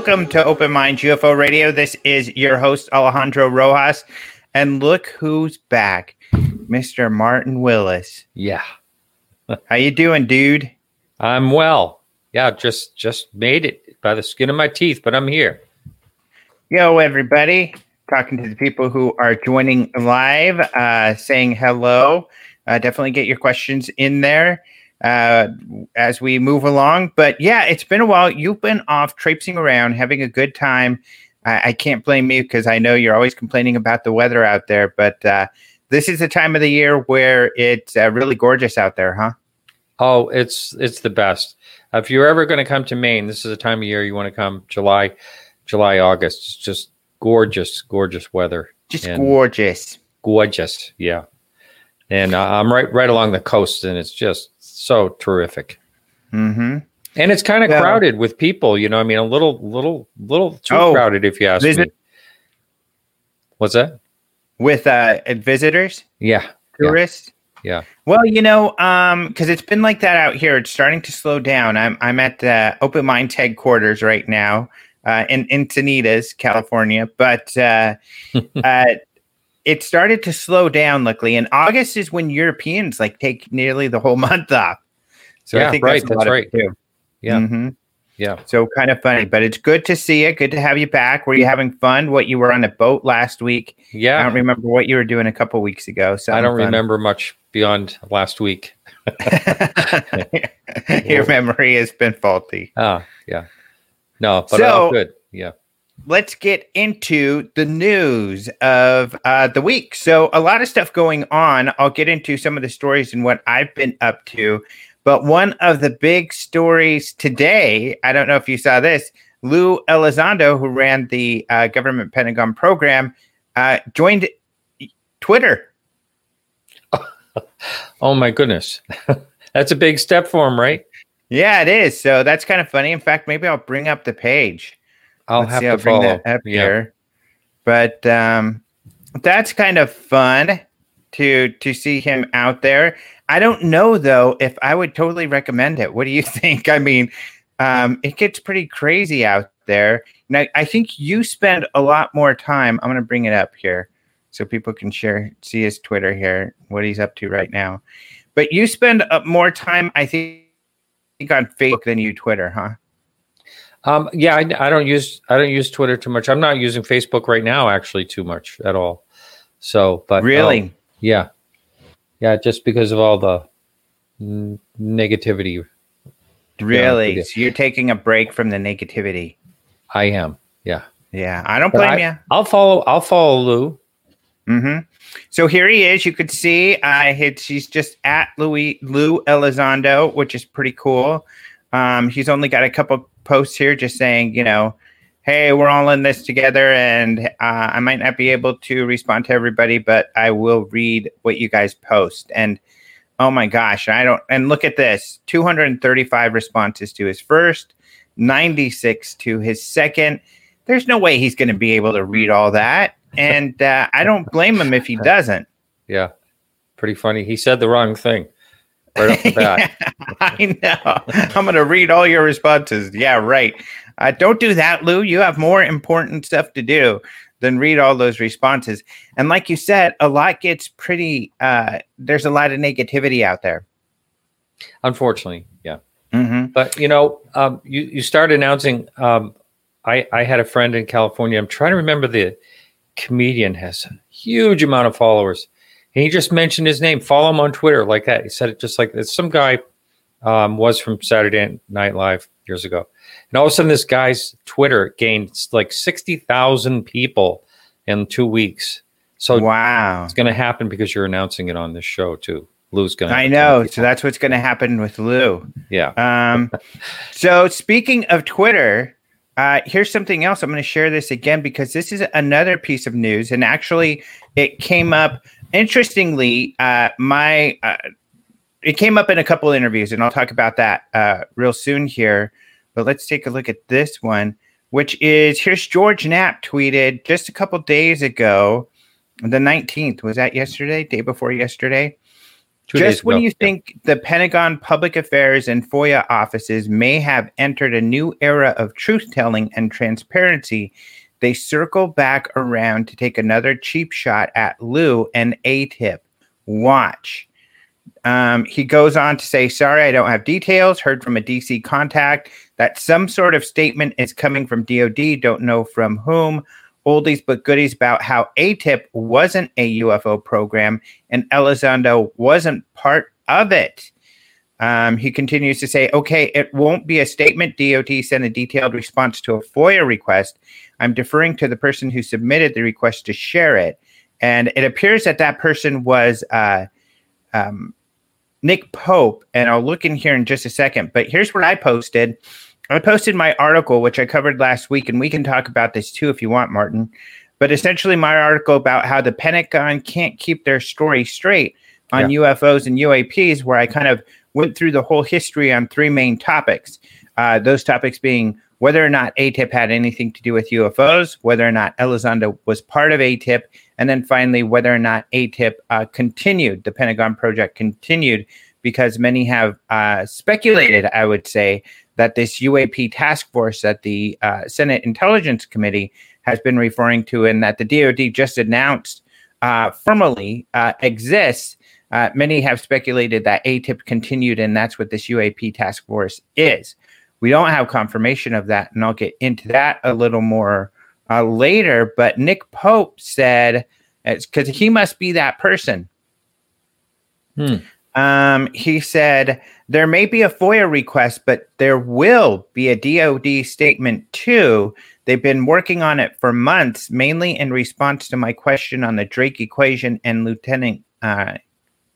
Welcome to Open Mind UFO Radio. This is your host Alejandro Rojas, and look who's back, Mr. Martin Willis. Yeah, How you doing, dude? I'm well. Yeah, just just made it by the skin of my teeth, but I'm here. Yo, everybody! Talking to the people who are joining live, uh, saying hello. Uh, definitely get your questions in there uh, as we move along. But yeah, it's been a while. You've been off traipsing around, having a good time. I, I can't blame you because I know you're always complaining about the weather out there. But uh, this is the time of the year where it's uh, really gorgeous out there, huh? Oh, it's it's the best. If you're ever going to come to Maine, this is the time of year you want to come. July, July, August. It's just gorgeous, gorgeous weather. Just And- gorgeous. Gorgeous, yeah. And uh, I'm right right along the coast, and it's just so terrific. Mm-hmm. And it's kind of Yeah. crowded with people. You know, I mean, a little, little, little too Oh, crowded, if you ask visit- me. What's that? With uh, visitors. Yeah, Yeah. tourists. Yeah. Well, you know, um, because it's been like that out here. It's starting to slow down. I'm I'm at the Open Minds headquarters right now, uh, in Encinitas, California. But uh, uh, it started to slow down. Luckily, and August is when Europeans like take nearly the whole month off. So Yeah, I think right, that's, a that's right. it, too. Yeah. Mhm. yeah. So kind of funny, but it's good to see you. Good to have you back. Were you having fun? What you were on a boat last week? Yeah. I don't remember what you were doing a couple weeks ago. So I don't remember much beyond last week. Your memory has been faulty. Ah, yeah. No, but So- all good. Yeah. Let's get into the news of uh, the week. So, a lot of stuff going on. I'll get into some of the stories and what I've been up to. But one of the big stories today, I don't know if you saw this, Lou Elizondo, who ran the uh, government Pentagon program, uh, joined Twitter. Oh my goodness. That's a big step for him, right? Yeah, it is. So, that's kind of funny. In fact, maybe I'll bring up the page. I'll Let's have see, to I'll bring follow. that up Yeah. here. But um, that's kind of fun to to see him out there. I don't know though if I would totally recommend it. What do you think? I mean, um, it gets pretty crazy out there. Now, I think you spend a lot more time. I'm going to bring it up here so people can share see his Twitter here, what he's up to right now. But you spend more time, I think, on Facebook than you Twitter, huh? Um, yeah, I, I don't use I don't use Twitter too much. I'm not using Facebook right now, actually, too much at all. So, but Really? um, yeah, yeah, just because of all the n- negativity, Really? yeah. so you're taking a break from the negativity. I am. Yeah, Yeah, I don't blame I- you. I'll follow. I'll follow Lou. hmm So here he is. You could see I his, he's just at Louis Lou Elizondo, which is pretty cool. Um, he's only got a couple posts here, just saying, you know, hey, we're all in this together, and uh, I might not be able to respond to everybody, but I will read what you guys post. And oh my gosh, I don't. And look at this: 235 responses to his first, 96 to his second. There's no way he's going to be able to read all that. And uh, I don't blame him if he doesn't. Yeah, pretty funny. He said the wrong thing right off the bat. I know. I'm going to read all your responses. Yeah, right. Uh, don't do that, Lou. You have more important stuff to do than read all those responses. And like you said, a lot gets pretty, uh, there's a lot of negativity out there. Unfortunately, yeah. hmm But you know, um, you you start announcing. Um, I I had a friend in California. I'm trying to remember the comedian has a huge amount of followers, and he just mentioned his name. Follow him on Twitter like that. He said it just like this. Some guy um, was from Saturday Night Live years ago, and all of a sudden, this guy's Twitter gained like sixty thousand people in two weeks. So wow, it's going to happen because you're announcing it on this show too. Lou's going to. I know. So that's what's going to happen with Lou. Yeah. Um, so speaking of Twitter, uh, here's something else. I'm going to share this again because this is another piece of news, and actually, it came up interestingly. Uh, my uh, it came up in a couple of interviews, and I'll talk about that uh, real soon here. But let's take a look at this one, which is here's George Knapp tweeted just a couple days ago, the 19th. Was that yesterday? Day before yesterday? Two Just when ago. you think the Pentagon Public Affairs and FOIA offices may have entered a new era of truth telling and transparency, they circle back around to take another cheap shot at Lou and ATIP. Watch. Um, he goes on to say, Sorry, I don't have details. Heard from a DC contact that some sort of statement is coming from DOD. Don't know from whom oldies but goodies about how ATIP wasn't a UFO program and Elizondo wasn't part of it. Um, he continues to say, okay, it won't be a statement. DOD sent a detailed response to a FOIA request. I'm deferring to the person who submitted the request to share it. And it appears that that person was uh, um, Nick Pope. And I'll look in here in just a second. But here's what I posted. I posted my article, which I covered last week, and we can talk about this too if you want, Martin. But essentially, my article about how the Pentagon can't keep their story straight on yeah. UFOs and UAPs, where I kind of went through the whole history on three main topics. Uh, those topics being whether or not ATIP had anything to do with UFOs, whether or not Elizondo was part of ATIP, and then finally whether or not ATIP uh, continued, the Pentagon project continued, because many have uh, speculated, I would say, that this UAP task force that the uh, Senate Intelligence Committee has been referring to and that the DoD just announced uh, formally uh, exists. Uh, many have speculated that ATIP continued, and that's what this UAP task force is. We don't have confirmation of that, and I'll get into that a little more uh, later. But Nick Pope said, because he must be that person. Hmm. Um, he said there may be a FOIA request, but there will be a DoD statement too. They've been working on it for months, mainly in response to my question on the Drake equation and Lieutenant uh,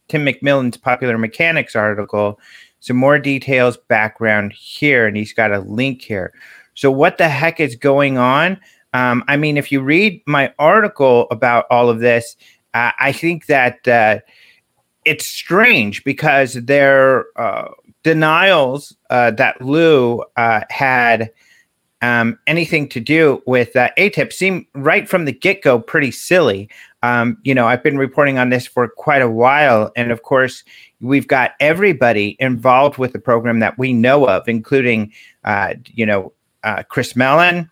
Tim McMillan's popular mechanics article. Some more details, background here, and he's got a link here. So, what the heck is going on? Um, I mean, if you read my article about all of this, uh, I think that. Uh, it's strange because their uh, denials uh, that Lou uh, had um, anything to do with uh, ATIP seem right from the get go pretty silly. Um, you know, I've been reporting on this for quite a while. And of course, we've got everybody involved with the program that we know of, including, uh, you know, uh, Chris Mellon.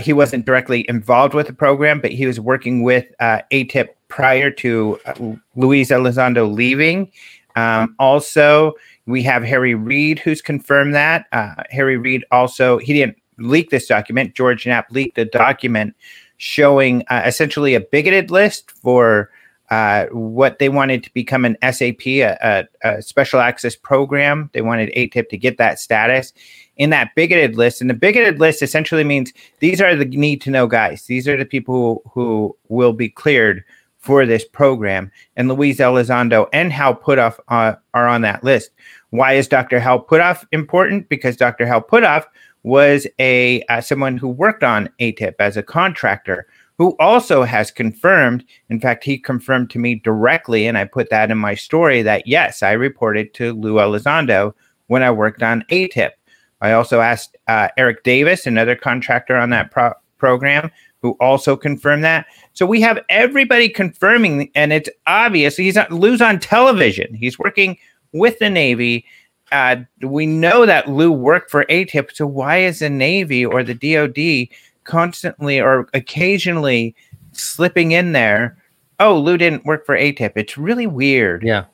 he wasn't directly involved with the program, but he was working with ATIP prior to uh, Luis Elizondo leaving. Um, also, we have Harry Reid who's confirmed that. Uh, Harry Reid also, he didn't leak this document. George Knapp leaked the document showing uh, essentially a bigoted list for uh, what they wanted to become an SAP, a, a, a, special access program. They wanted ATIP to get that status in that bigoted list. And the bigoted list essentially means these are the need to know guys. These are the people who, who will be cleared for this program. And Luis Elizondo and Hal Puthoff uh, are on that list. Why is Dr. Hal Puthoff important? Because Dr. Hal Puthoff was a uh, someone who worked on ATIP as a contractor who also has confirmed in fact he confirmed to me directly and i put that in my story that yes i reported to lou elizondo when i worked on atip i also asked uh, eric davis another contractor on that pro- program who also confirmed that. So we have everybody confirming, and it's obvious he's not Lou's on television. He's working with the Navy. Uh, we know that Lou worked for ATIP. So why is the Navy or the DoD constantly or occasionally slipping in there? Oh, Lou didn't work for ATIP. It's really weird. Yeah,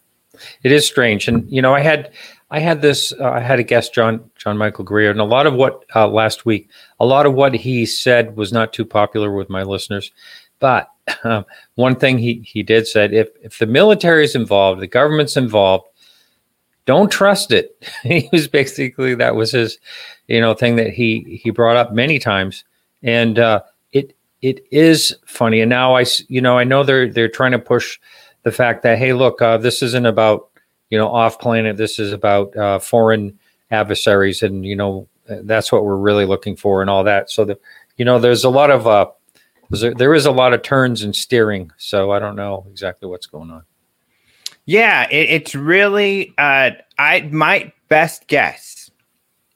it is strange. And you know, I had I had this. Uh, I had a guest, John John Michael Greer, and a lot of what uh, last week, a lot of what he said was not too popular with my listeners. But um, one thing he he did said, if if the military is involved, the government's involved, don't trust it. he was basically that was his, you know, thing that he he brought up many times, and uh, it it is funny. And now I, you know, I know they're they're trying to push the fact that hey, look, uh, this isn't about you know off planet. This is about uh, foreign adversaries, and you know that's what we're really looking for, and all that. So the, you know, there's a lot of uh, there is a lot of turns and steering. So I don't know exactly what's going on. Yeah, it, it's really uh, I my best guess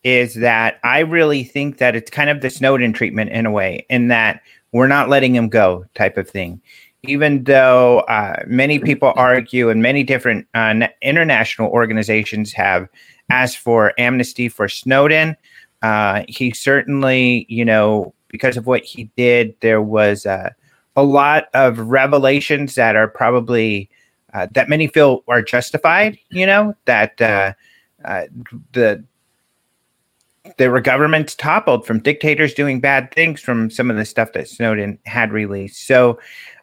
is that I really think that it's kind of the Snowden treatment in a way, in that we're not letting him go type of thing. Even though uh, many people argue and many different uh, international organizations have asked for amnesty for Snowden, uh, he certainly, you know, because of what he did, there was uh, a lot of revelations that are probably uh, that many feel are justified. You know that uh, uh, the there were governments toppled from dictators doing bad things from some of the stuff that Snowden had released. So,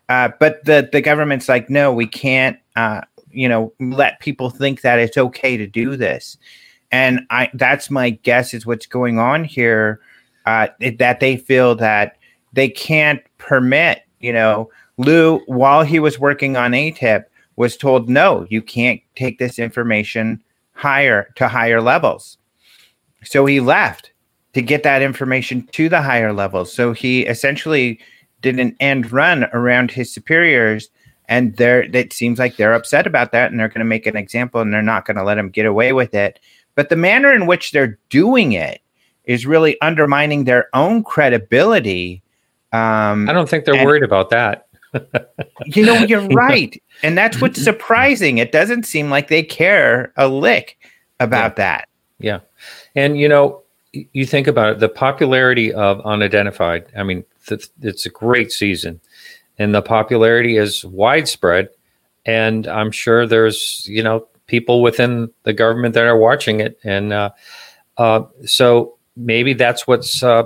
uh, but the the government's like, no, we can't. Uh, you know, let people think that it's okay to do this. And I that's my guess is what's going on here. Uh, that they feel that they can't permit, you know, Lou, while he was working on ATIP, was told, no, you can't take this information higher to higher levels. So he left to get that information to the higher levels. So he essentially did an end run around his superiors. And they're, it seems like they're upset about that and they're going to make an example and they're not going to let him get away with it. But the manner in which they're doing it is really undermining their own credibility. Um, I don't think they're and, worried about that. You know, you're right. And that's what's surprising. It doesn't seem like they care a lick about yeah. that. Yeah. And, you know, you think about it, the popularity of Unidentified, I mean, th- it's a great season and the popularity is widespread. And I'm sure there's, you know, people within the government that are watching it. And uh, uh, so maybe that's what's, uh,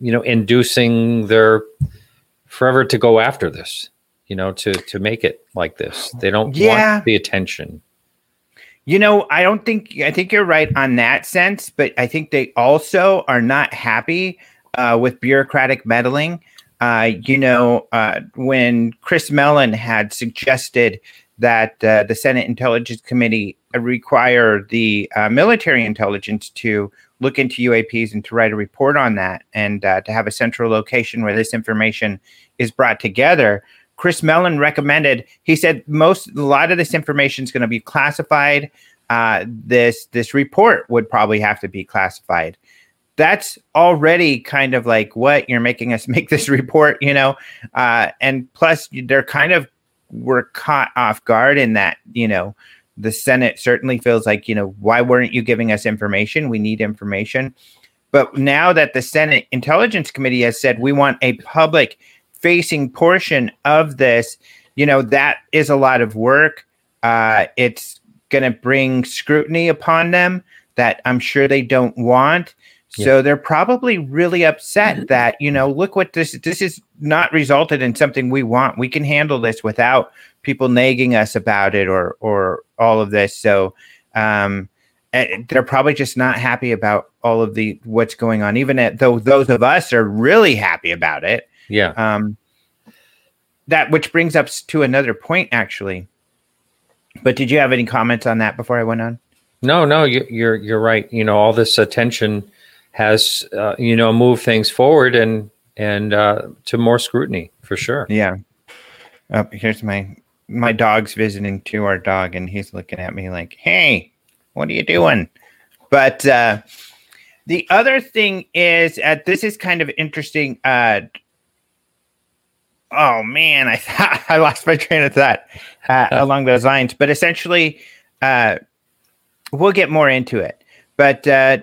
you know, inducing their forever to go after this you know, to to make it like this. They don't yeah. want the attention. You know, I don't think I think you're right on that sense, but I think they also are not happy uh, with bureaucratic meddling. Uh, you know, uh, when Chris Mellon had suggested that uh, the Senate Intelligence Committee require the uh, military intelligence to look into UAPs and to write a report on that, and uh, to have a central location where this information is brought together. Chris Mellon recommended. He said most a lot of this information is going to be classified. Uh, this this report would probably have to be classified. That's already kind of like what you're making us make this report, you know. Uh, and plus, they're kind of were caught off guard in that, you know, the Senate certainly feels like, you know, why weren't you giving us information? We need information. But now that the Senate Intelligence Committee has said we want a public facing portion of this, you know, that is a lot of work. Uh, it's going to bring scrutiny upon them that I'm sure they don't want. So yeah. they're probably really upset that, you know, look what this this is not resulted in something we want. We can handle this without people nagging us about it or or all of this. So um they're probably just not happy about all of the what's going on even at, though those of us are really happy about it yeah. Um, that which brings us to another point, actually. But did you have any comments on that before I went on? No, no, you, you're you're right. You know, all this attention has uh, you know moved things forward and and uh, to more scrutiny for sure. Yeah. Oh, here's my my dog's visiting to our dog, and he's looking at me like, "Hey, what are you doing?" But uh, the other thing is, uh, this is kind of interesting. Uh, oh man, I thought I lost my train of thought uh, along those lines. But essentially, uh, we'll get more into it. But uh,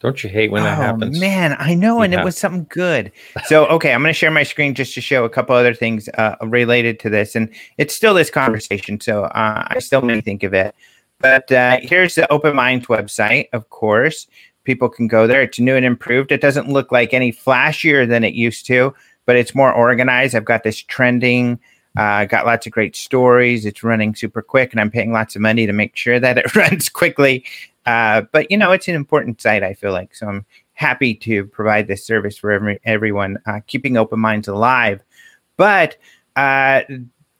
don't you hate when that oh, happens? Man, I know, yeah. and it was something good. So, okay, I'm going to share my screen just to show a couple other things uh, related to this, and it's still this conversation, so uh, I still may think of it. But uh, here's the Open Minds website, of course people can go there. It's new and improved. It doesn't look like any flashier than it used to, but it's more organized. I've got this trending. I uh, got lots of great stories. It's running super quick, and I'm paying lots of money to make sure that it runs quickly. Uh, but you know, it's an important site. I feel like so I'm happy to provide this service for every, everyone, uh, keeping open minds alive. But uh,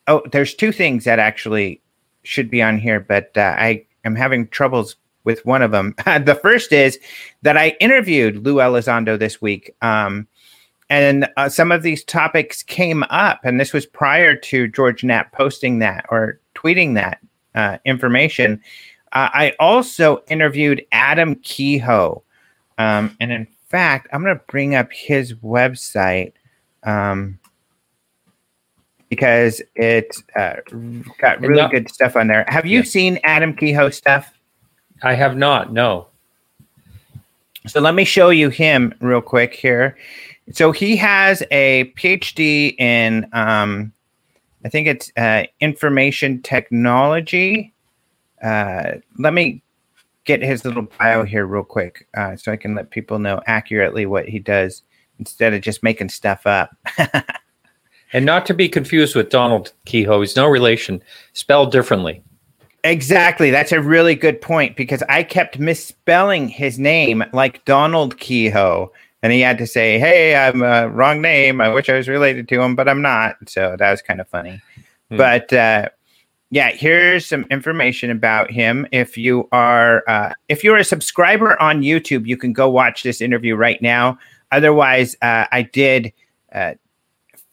oh, there's two things that actually should be on here, but uh, I am having troubles with one of them. the first is that I interviewed Lou Elizondo this week. Um, and uh, some of these topics came up, and this was prior to George Knapp posting that or tweeting that uh, information. Uh, I also interviewed Adam Kehoe. Um, and in fact, I'm going to bring up his website um, because it uh, got really good stuff on there. Have you yeah. seen Adam Kehoe stuff? I have not, no. So let me show you him real quick here. So he has a PhD in, um, I think it's uh, information technology. Uh, let me get his little bio here real quick uh, so I can let people know accurately what he does instead of just making stuff up. and not to be confused with Donald Keyhoe, he's no relation, spelled differently. Exactly. That's a really good point because I kept misspelling his name like Donald Keyhoe. And he had to say, Hey, I'm a wrong name. I wish I was related to him, but I'm not. So that was kind of funny. Hmm. But uh, yeah, here's some information about him. If you are uh, if you're a subscriber on YouTube, you can go watch this interview right now. Otherwise, uh, I did uh,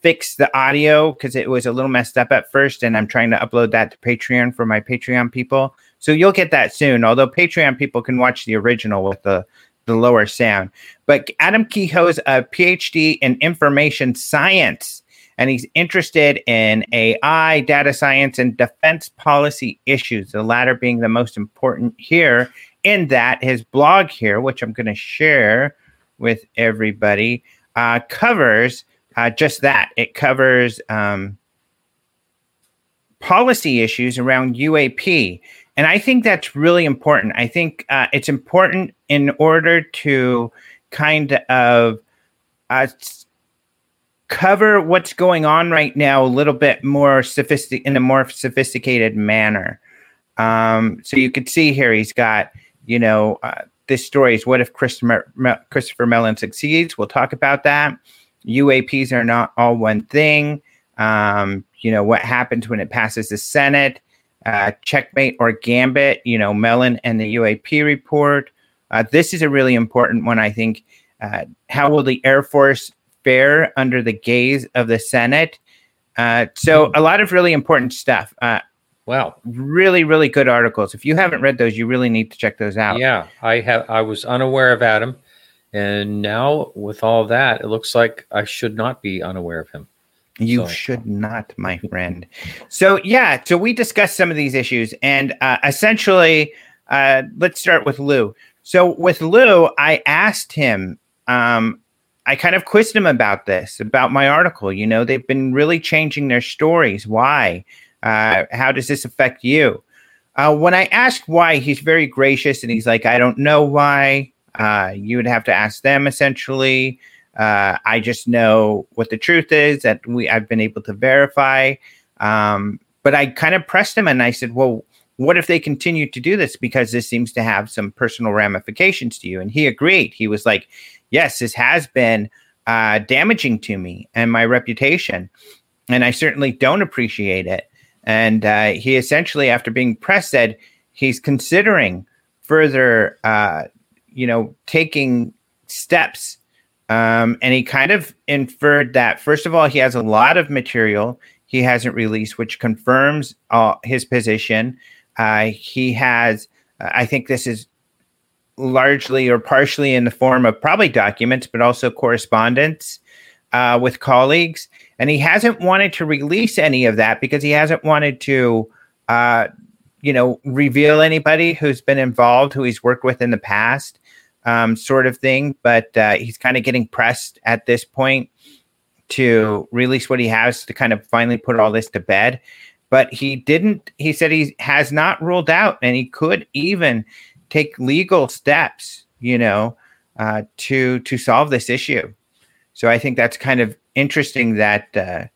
fix the audio because it was a little messed up at first, and I'm trying to upload that to Patreon for my Patreon people. So you'll get that soon. Although Patreon people can watch the original with the the lower sound. But Adam Kehoe's a PhD in information science and he's interested in AI, data science, and defense policy issues, the latter being the most important here. In that, his blog here, which I'm going to share with everybody, uh, covers uh, just that. It covers um, policy issues around UAP. And I think that's really important. I think uh, it's important in order to kind of uh, cover what's going on right now a little bit more sophistic in a more sophisticated manner. Um, so you could see here he's got, you know, uh, this story is what if Christopher, Christopher Mellon succeeds? We'll talk about that. UAPs are not all one thing. Um, you know, what happens when it passes the Senate? Uh, checkmate or gambit, you know, Mellon and the UAP report. Uh, this is a really important one, I think. Uh, how will the Air Force fare under the gaze of the Senate. Uh, so a lot of really important stuff. Uh, wow, really, really good articles. If you haven't read those, you really need to check those out. Yeah, I have. I was unaware of Adam, and now with all that, it looks like I should not be unaware of him. You so. should not, my friend. So yeah, so we discussed some of these issues, and uh, essentially, uh, let's start with Lou. So with Lou, I asked him um, I kind of quizzed him about this, about my article. You know, they've been really changing their stories. Why? Uh, how does this affect you? Uh, when I asked why, he's very gracious and he's like, I don't know why. Uh, you would have to ask them essentially. Uh, I just know what the truth is that we I've been able to verify. Um, but I kind of pressed him and I said, Well, what if they continue to do this because this seems to have some personal ramifications to you? And he agreed. He was like, yes, this has been uh, damaging to me and my reputation. And I certainly don't appreciate it. And uh, he essentially, after being pressed, said he's considering further, uh, you know, taking steps. Um, and he kind of inferred that, first of all, he has a lot of material he hasn't released, which confirms uh, his position. Uh, he has, I think this is largely or partially in the form of probably documents, but also correspondence uh, with colleagues. And he hasn't wanted to release any of that because he hasn't wanted to, uh, you know, reveal anybody who's been involved, who he's worked with in the past, um, sort of thing. But uh, he's kind of getting pressed at this point to release what he has to kind of finally put all this to bed. But he didn't, he said he has not ruled out, and he could even take legal steps, you know, uh, to to solve this issue. So I think that's kind of interesting that uh,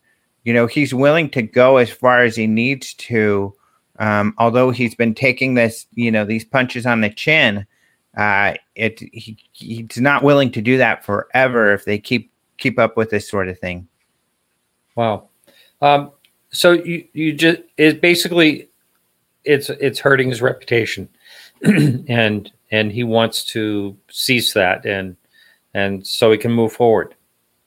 you know he's willing to go as far as he needs to, um, although he's been taking this, you know, these punches on the chin uh, it he, he's not willing to do that forever if they keep keep up with this sort of thing. Wow. Um, so you you just it basically it's it's hurting his reputation, and and he wants to cease that and and so he can move forward.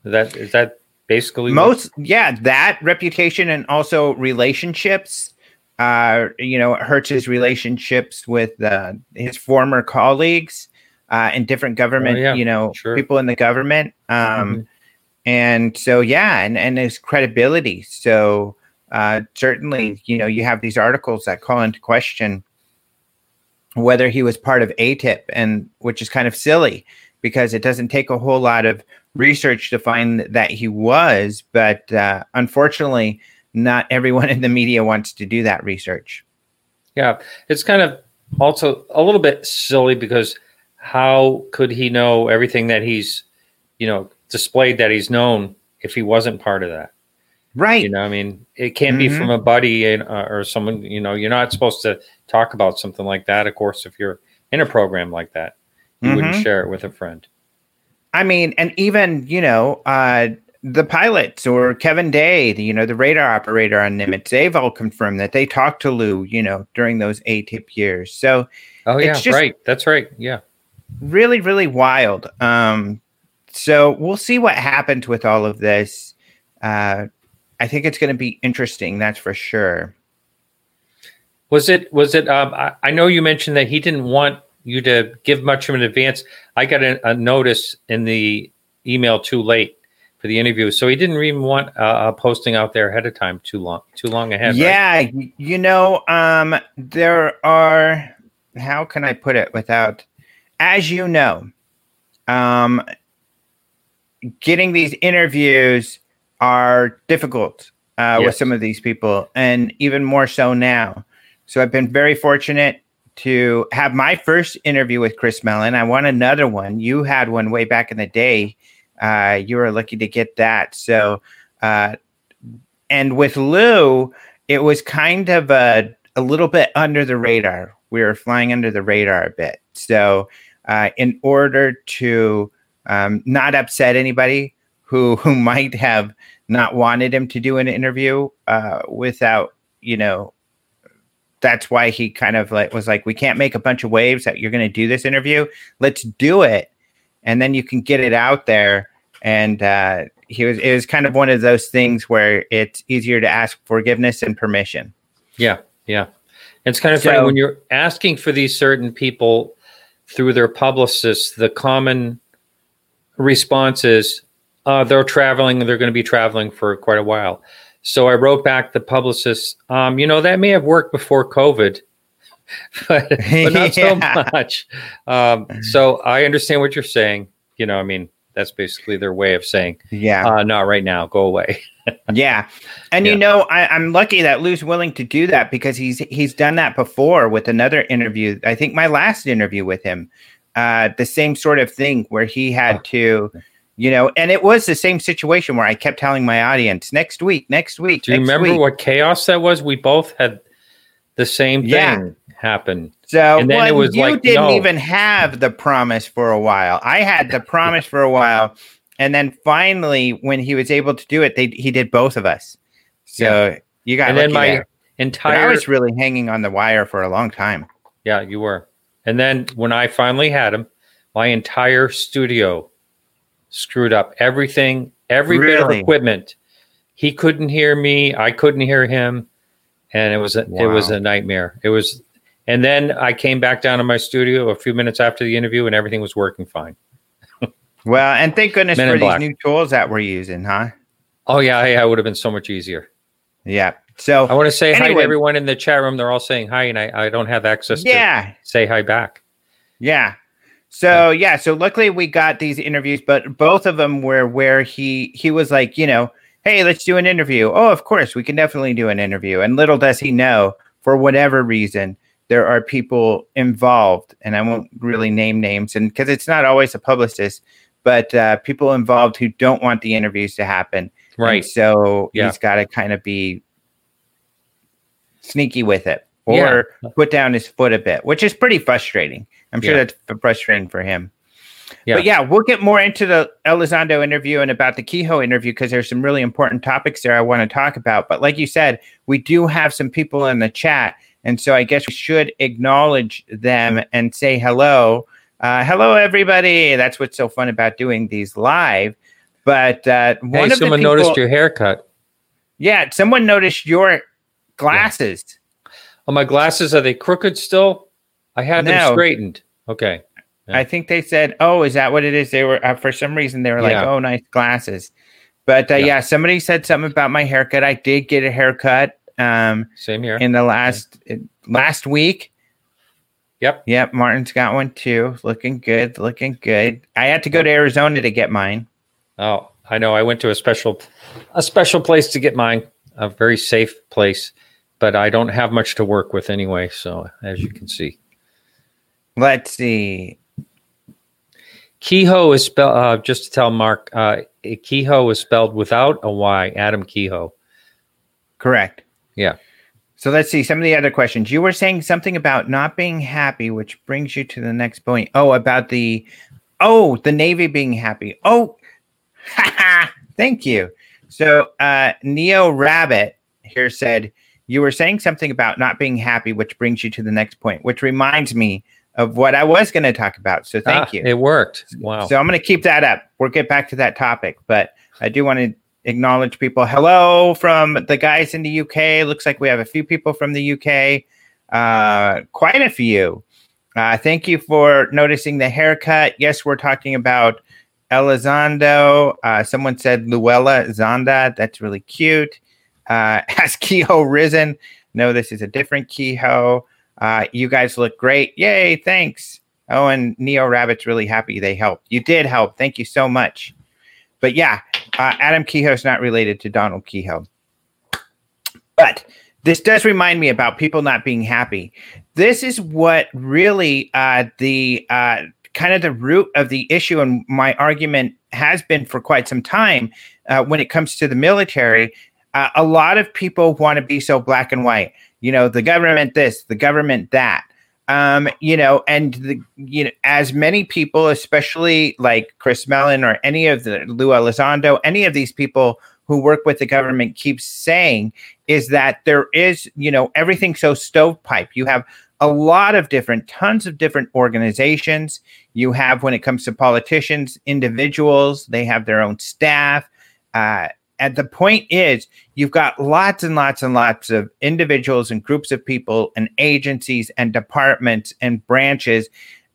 Is that is that basically most what? yeah that reputation and also relationships uh, you know, it hurts his relationships with uh, his former colleagues uh, and different government, oh, yeah, you know, sure. people in the government. Um, mm-hmm. And so, yeah, and, and his credibility. So, uh, certainly, you know, you have these articles that call into question whether he was part of ATIP, and which is kind of silly because it doesn't take a whole lot of research to find that he was. But uh, unfortunately, not everyone in the media wants to do that research. Yeah, it's kind of also a little bit silly because how could he know everything that he's, you know, displayed that he's known if he wasn't part of that? Right. You know, I mean, it can't mm-hmm. be from a buddy and, uh, or someone, you know, you're not supposed to talk about something like that. Of course, if you're in a program like that, you mm-hmm. wouldn't share it with a friend. I mean, and even, you know, uh, the pilots or Kevin Day, the, you know, the radar operator on Nimitz, they've all confirmed that they talked to Lou, you know, during those ATIP years. So, oh yeah, right, that's right, yeah, really, really wild. Um, so we'll see what happens with all of this. Uh, I think it's going to be interesting, that's for sure. Was it? Was it? Um, I, I, know you mentioned that he didn't want you to give much of an advance. I got a, a notice in the email too late for the interview. So he didn't even want uh, a posting out there ahead of time too long, too long ahead. Yeah, right? you know, um, there are. How can I put it without? As you know, um, getting these interviews are difficult uh, yes. with some of these people, and even more so now. So I've been very fortunate to have my first interview with Chris Mellon. I want another one. You had one way back in the day uh, you were lucky to get that. So, uh, and with Lou, it was kind of a, a little bit under the radar. We were flying under the radar a bit. So, uh, in order to um, not upset anybody who who might have not wanted him to do an interview uh, without, you know, that's why he kind of like was like, we can't make a bunch of waves that you're going to do this interview. Let's do it and then you can get it out there. And uh, he was it was kind of one of those things where it's easier to ask forgiveness and permission. Yeah, yeah. It's kind of so, funny when you're asking for these certain people through their publicists. The common response is uh, they're traveling they're going to be traveling for quite a while. So I wrote back the publicist, um, you know, that may have worked before COVID, but, but not yeah. so much. Um, so I understand what you're saying. You know, I mean, that's basically their way of saying, yeah, uh, not right now, go away. yeah, and yeah. you know, I, I'm lucky that Lou's willing to do that because he's he's done that before with another interview. I think my last interview with him, uh, the same sort of thing where he had oh. to you know and it was the same situation where i kept telling my audience next week next week do you remember week. what chaos that was we both had the same thing yeah happen. So and then well, it was you like, didn't no. even have the promise for a while. I had the promise for a while, and then finally, when he was able to do it, they he did both of us. So yeah. you got. And then my there. entire. But I was really hanging on the wire for a long time. Yeah, you were. And then when I finally had him, my entire studio screwed up. Everything, every really? bit of equipment. He couldn't hear me. I couldn't hear him and it was a, wow. it was a nightmare. It was and then I came back down to my studio a few minutes after the interview, and everything was working fine. well, and thank goodness Men for these black. new tools that we're using, huh? Oh yeah, yeah, it would have been so much easier. Yeah. So I want to say anyway, hi to everyone in the chat room. They're all saying hi, and I, I don't have access yeah. to say hi back. Yeah. So yeah, so luckily we got these interviews, but both of them were where he he was like, you know, hey, let's do an interview. Oh, of course, we can definitely do an interview. And little does he know, for whatever reason, there are people involved, and I won't really name names, and because it's not always a publicist, but uh, people involved who don't want the interviews to happen. Right. And so yeah. he's got to kind of be sneaky with it or yeah. put down his foot a bit, which is pretty frustrating. I'm sure Yeah. that's frustrating for him. Yeah. But yeah, we'll get more into the Elizondo interview and about the Kehoe interview because there's some really important topics there I want to talk about. But like you said, we do have some people in the chat. And so I guess we should acknowledge them and say hello. Uh, hello, everybody. That's what's so fun about doing these live. But uh, one Hey, of the someone people, noticed your haircut. yeah, someone noticed your glasses. Oh, my glasses are they crooked still? I had No. them straightened. Okay. Yeah. I think they said, "Oh, is that what it is?" They were uh, for some reason they were like, Yeah. "Oh, nice glasses." But uh, Yeah. yeah. somebody said something about my haircut. I did get a haircut um, Same here. in the last last week. Yep. Yep, Martin's got one too. Looking good, looking good. I had to go to Arizona to get mine. Oh, I know. I went to a special a special place to get mine. A very safe place, but I don't have much to work with anyway. So as you can see, Let's see. Kehoe is spelled. Uh, just to tell Mark, uh, Kehoe is spelled without a Y. Adam Kehoe. Correct. Yeah. So let's see some of the other questions. You were saying something about not being happy, which brings you to the next point. Oh, about the oh, the Navy being happy. Oh, thank you. So uh Neo Rabbit here said you were saying something about not being happy, which brings you to the next point, which reminds me of what I was going to talk about. So thank Ah, you. It worked. Wow. So I'm going to keep that up. We'll get back to that topic, but I do want to acknowledge people. Hello from the guys in the UK. Looks like we have a few people from the UK. Uh, quite a few. Uh, thank you for noticing the haircut. Yes, we're talking about Elizondo. Uh, someone said Luella Zonda. That's really cute. Uh, has Kehoe risen? No, this is a different Kehoe. Uh, you guys look great. Yay, thanks. Oh, and Neo Rabbit's really happy they helped. You did help. Thank you so much. But yeah, uh, Adam is not related to Donald Keyhoe. But this does remind me about people not being happy. This is what really uh, the uh, kind of the root of the issue, and my argument has been for quite some time uh, when it comes to the military. Uh, a lot of people want to be so black and white. You know, the government this, the government that um, you know, and the, you know, as many people, especially like Chris Mellon or any of the Lou Elizondo, any of these people who work with the government keeps saying is that there is, you know, everything so stovepipe. You have a lot of different, tons of different organizations. You have, when it comes to politicians, individuals, they have their own staff. Uh, and the point is, you've got lots and lots and lots of individuals and groups of people and agencies and departments and branches,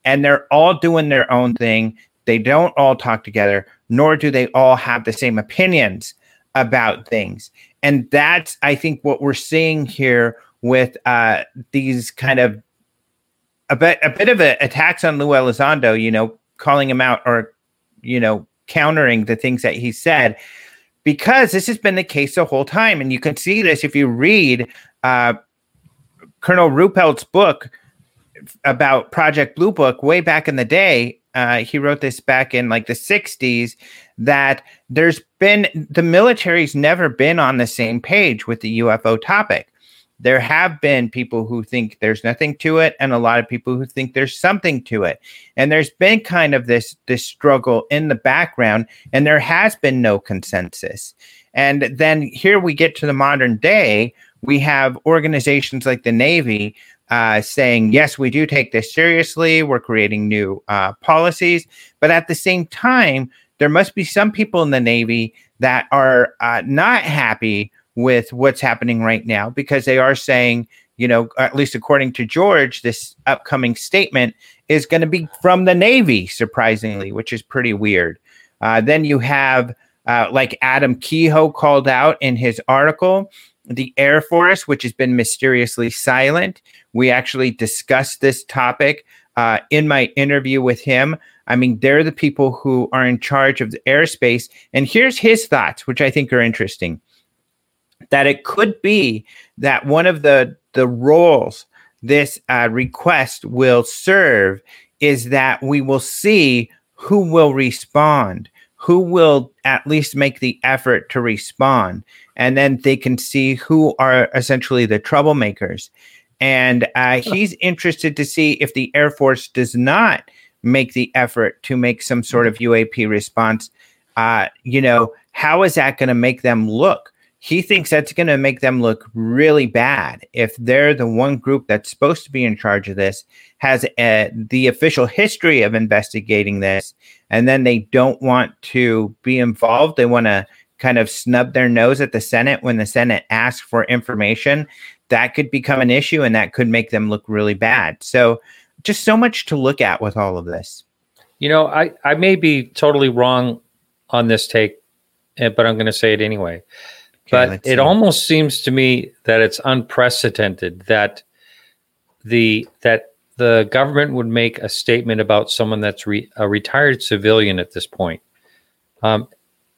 and they're all doing their own thing. They don't all talk together, nor do they all have the same opinions about things. And that's, I think, what we're seeing here with uh, these kind of a bit, a bit of a attacks on Lou Elizondo, you know, calling him out or, you know, countering the things that he said because this has been the case the whole time. And you can see this if you read uh, Colonel Ruppelt's book about Project Blue Book way back in the day. Uh, he wrote this back in like the 60s that there's been the military's never been on the same page with the UFO topic. There have been people who think there's nothing to it, and a lot of people who think there's something to it. And there's been kind of this this struggle in the background, and there has been no consensus. And then here we get to the modern day. We have organizations like the Navy uh, saying, yes, we do take this seriously. We're creating new uh, policies. But at the same time, there must be some people in the Navy that are uh, not happy with what's happening right now because they are saying, you know, at least according to George, this upcoming statement is going to be from the Navy, surprisingly, which is pretty weird. Uh, then you have, uh, like Adam Kehoe called out in his article, the Air Force, which has been mysteriously silent. We actually discussed this topic uh, in my interview with him. I mean, they're the people who are in charge of the airspace. And here's his thoughts, which I think are interesting that it could be that one of the the roles this uh, request will serve is that we will see who will respond who will at least make the effort to respond and then they can see who are essentially the troublemakers And uh, he's interested to see if the Air Force does not make the effort to make some sort of UAP response. Uh, you know, how is that going to make them look? He thinks that's going to make them look really bad if they're the one group that's supposed to be in charge of this, has a, uh, the official history of investigating this, and then they don't want to be involved. They want to kind of snub their nose at the Senate when the Senate asks for information. That could become an issue and that could make them look really bad. So, just so much to look at with all of this. You know, I, I may be totally wrong on this take, eh, but I'm going to say it anyway. Okay, but it see. almost seems to me that it's unprecedented that the that the government would make a statement about someone that's re, a retired civilian at this point. Um,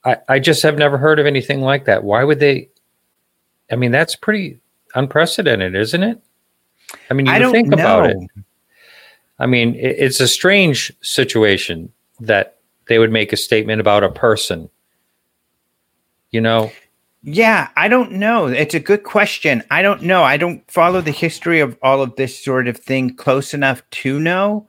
I, I just have never heard of anything like that. Why would they? I mean, that's pretty unprecedented, isn't it? I mean, you I don't think know. about it. I mean, it, it's a strange situation that they would make a statement about a person. You know? Yeah, I don't know. It's a good question. I don't know. I don't follow the history of all of this sort of thing close enough to know.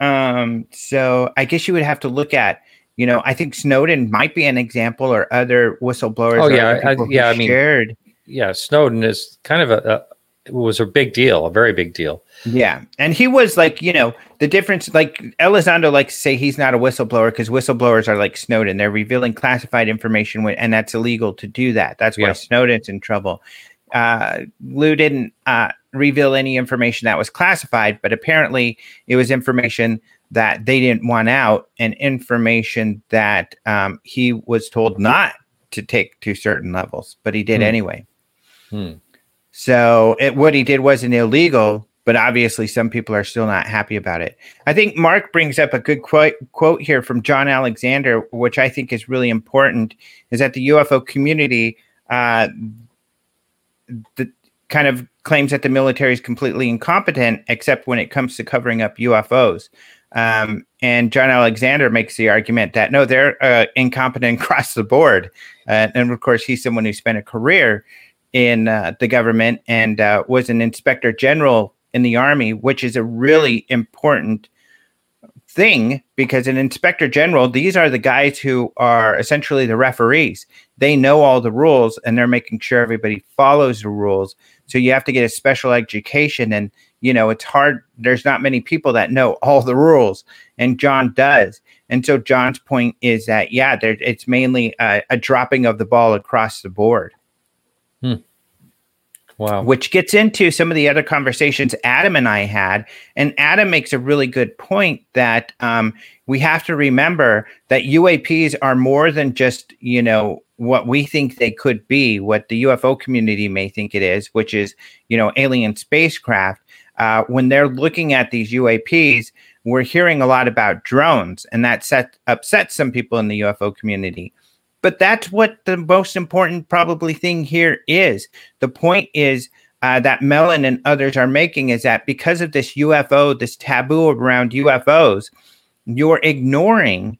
Um, so I guess you would have to look at, you know, I think Snowden might be an example or other whistleblowers. Oh yeah, I, yeah. I mean, shared. yeah, Snowden is kind of a, was a big deal, a very big deal. Yeah, and he was like, you know, the difference. Like Elizondo likes to say he's not a whistleblower because whistleblowers are like Snowden; they're revealing classified information, and that's illegal to do that. That's why yeah. Snowden's in trouble. Uh, Lue didn't uh, reveal any information that was classified, but apparently it was information that they didn't want out, and information that um, he was told not to take to certain levels, but he did hmm. anyway. Hmm. So it, what he did wasn't illegal, but obviously some people are still not happy about it. I think Mark brings up a good quote, quote here from John Alexander, which I think is really important, is that the UFO community uh, the, kind of claims that the military is completely incompetent, except when it comes to covering up UFOs. Um, and John Alexander makes the argument that no, they're uh, incompetent across the board. Uh, and of course, he's someone who spent a career in uh, the government and uh, was an inspector general in the army, which is a really important thing because an inspector general, these are the guys who are essentially the referees. They know all the rules and they're making sure everybody follows the rules. So you have to get a special education and you know it's hard there's not many people that know all the rules and john does and so john's point is that yeah there, it's mainly a, a dropping of the ball across the board. Wow. Which gets into some of the other conversations Adam and I had. And Adam makes a really good point that um, we have to remember that UAPs are more than just, you know, what we think they could be, what the UFO community may think it is, which is, you know, alien spacecraft. Uh, when they're looking at these UAPs, we're hearing a lot about drones, and that set, upsets some people in the UFO community. But that's what the most important, probably, thing here is. The point is uh, that Mellon and others are making is that because of this UFO, this taboo around UFOs, you're ignoring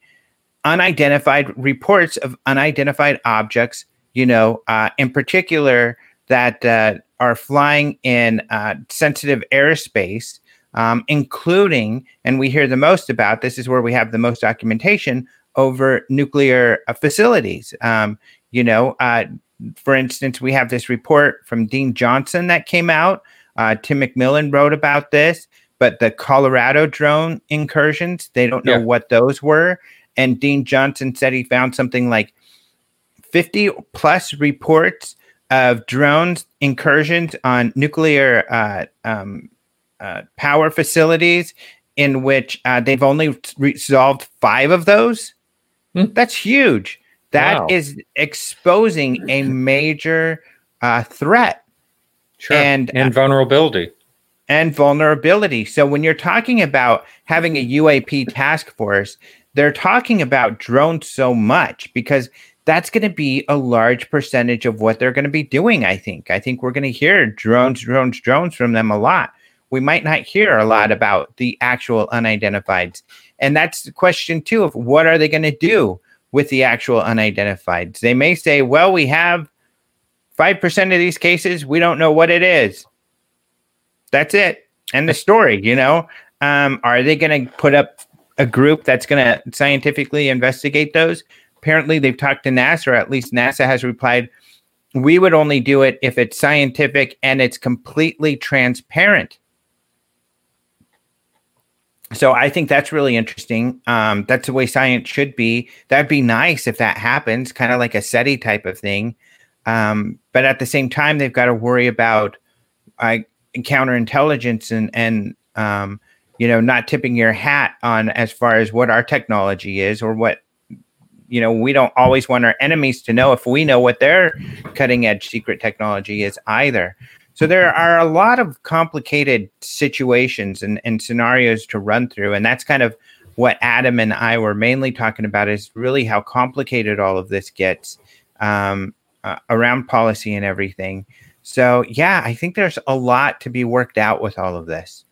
unidentified reports of unidentified objects, you know, uh, in particular that uh, are flying in uh, sensitive airspace, um, including, and we hear the most about this is where we have the most documentation over nuclear uh, facilities. Um, you know, uh, for instance, we have this report from Dean Johnson that came out. Uh, Tim McMillan wrote about this, but the Colorado drone incursions, they don't know yeah. what those were. And Dean Johnson said he found something like 50 plus reports of drones incursions on nuclear uh, um, uh, power facilities in which uh, they've only resolved five of those. Hmm. That's huge. That wow. is exposing a major uh, threat sure. and and vulnerability and vulnerability. So when you're talking about having a UAP task force, they're talking about drones so much because that's going to be a large percentage of what they're going to be doing. I think. I think we're going to hear drones, drones, drones from them a lot. We might not hear a lot about the actual unidentifieds. And that's the question too of what are they going to do with the actual unidentified? They may say, well, we have 5% of these cases, we don't know what it is. That's it. And the story, you know, um, are they going to put up a group that's going to scientifically investigate those? Apparently, they've talked to NASA, or at least NASA has replied, we would only do it if it's scientific and it's completely transparent. So I think that's really interesting. Um, that's the way science should be. That'd be nice if that happens, kind of like a SETI type of thing. Um, but at the same time, they've got to worry about uh, counterintelligence and and um, you know not tipping your hat on as far as what our technology is or what you know we don't always want our enemies to know if we know what their cutting edge secret technology is either so there are a lot of complicated situations and, and scenarios to run through and that's kind of what adam and i were mainly talking about is really how complicated all of this gets um, uh, around policy and everything so yeah i think there's a lot to be worked out with all of this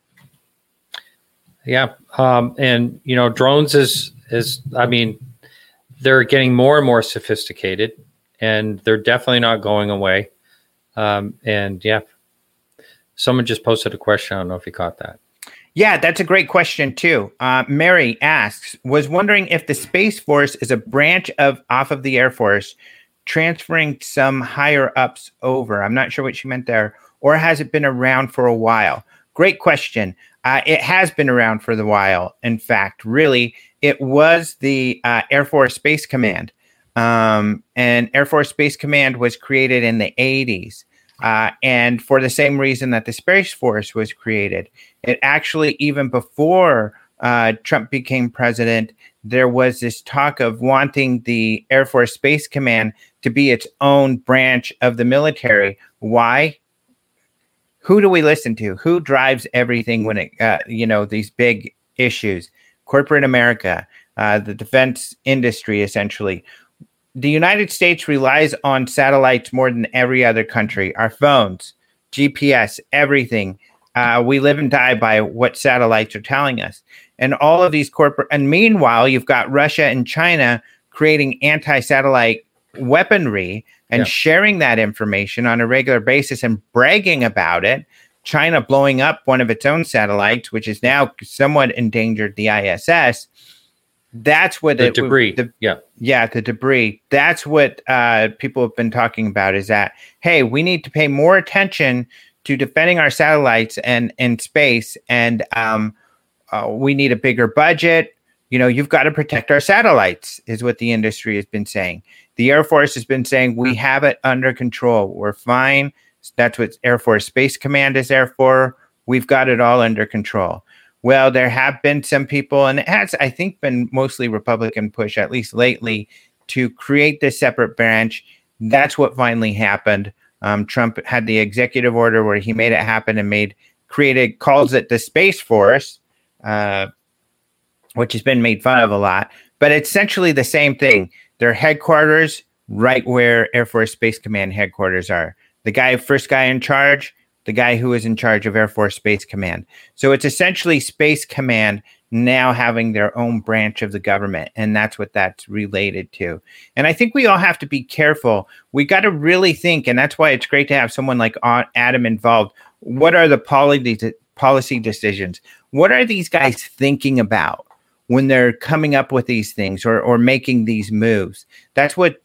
yeah um, and you know drones is is i mean they're getting more and more sophisticated, and they're definitely not going away. Um, and yeah, someone just posted a question. I don't know if you caught that. Yeah, that's a great question too. Uh, Mary asks, was wondering if the Space Force is a branch of off of the Air Force, transferring some higher ups over. I'm not sure what she meant there, or has it been around for a while? Great question. Uh, it has been around for the while. In fact, really, it was the uh, Air Force Space Command. Um, and Air Force Space Command was created in the 80s. Uh, and for the same reason that the Space Force was created, it actually, even before uh, Trump became president, there was this talk of wanting the Air Force Space Command to be its own branch of the military. Why? who do we listen to? Who drives everything when it, uh, you know, these big issues? Corporate America, uh, the defense industry, essentially. The United States relies on satellites more than every other country. Our phones, GPS, everything. Uh, we live and die by what satellites are telling us. And all of these corporate, and meanwhile, you've got Russia and China creating anti satellite weaponry and yeah. sharing that information on a regular basis and bragging about it. China blowing up one of its own satellites, which is now somewhat endangered, the ISS. That's what the it, debris. The, yeah, yeah, the debris. That's what uh, people have been talking about. Is that hey, we need to pay more attention to defending our satellites and in space, and um, uh, we need a bigger budget. You know, you've got to protect our satellites, is what the industry has been saying. The Air Force has been saying we have it under control. We're fine. That's what Air Force Space Command is there for. We've got it all under control. Well, there have been some people, and it has, I think, been mostly Republican push, at least lately, to create this separate branch. That's what finally happened. Um, Trump had the executive order where he made it happen and made created calls it the Space Force, uh, which has been made fun of a lot. But it's essentially the same thing. Their headquarters right where Air Force Space Command headquarters are. The guy, first guy in charge, the guy who is in charge of Air Force Space Command. So it's essentially Space Command now having their own branch of the government. And that's what that's related to. And I think we all have to be careful. We got to really think, and that's why it's great to have someone like Adam involved. What are the policy policy decisions? What are these guys thinking about? when they're coming up with these things or or making these moves. That's what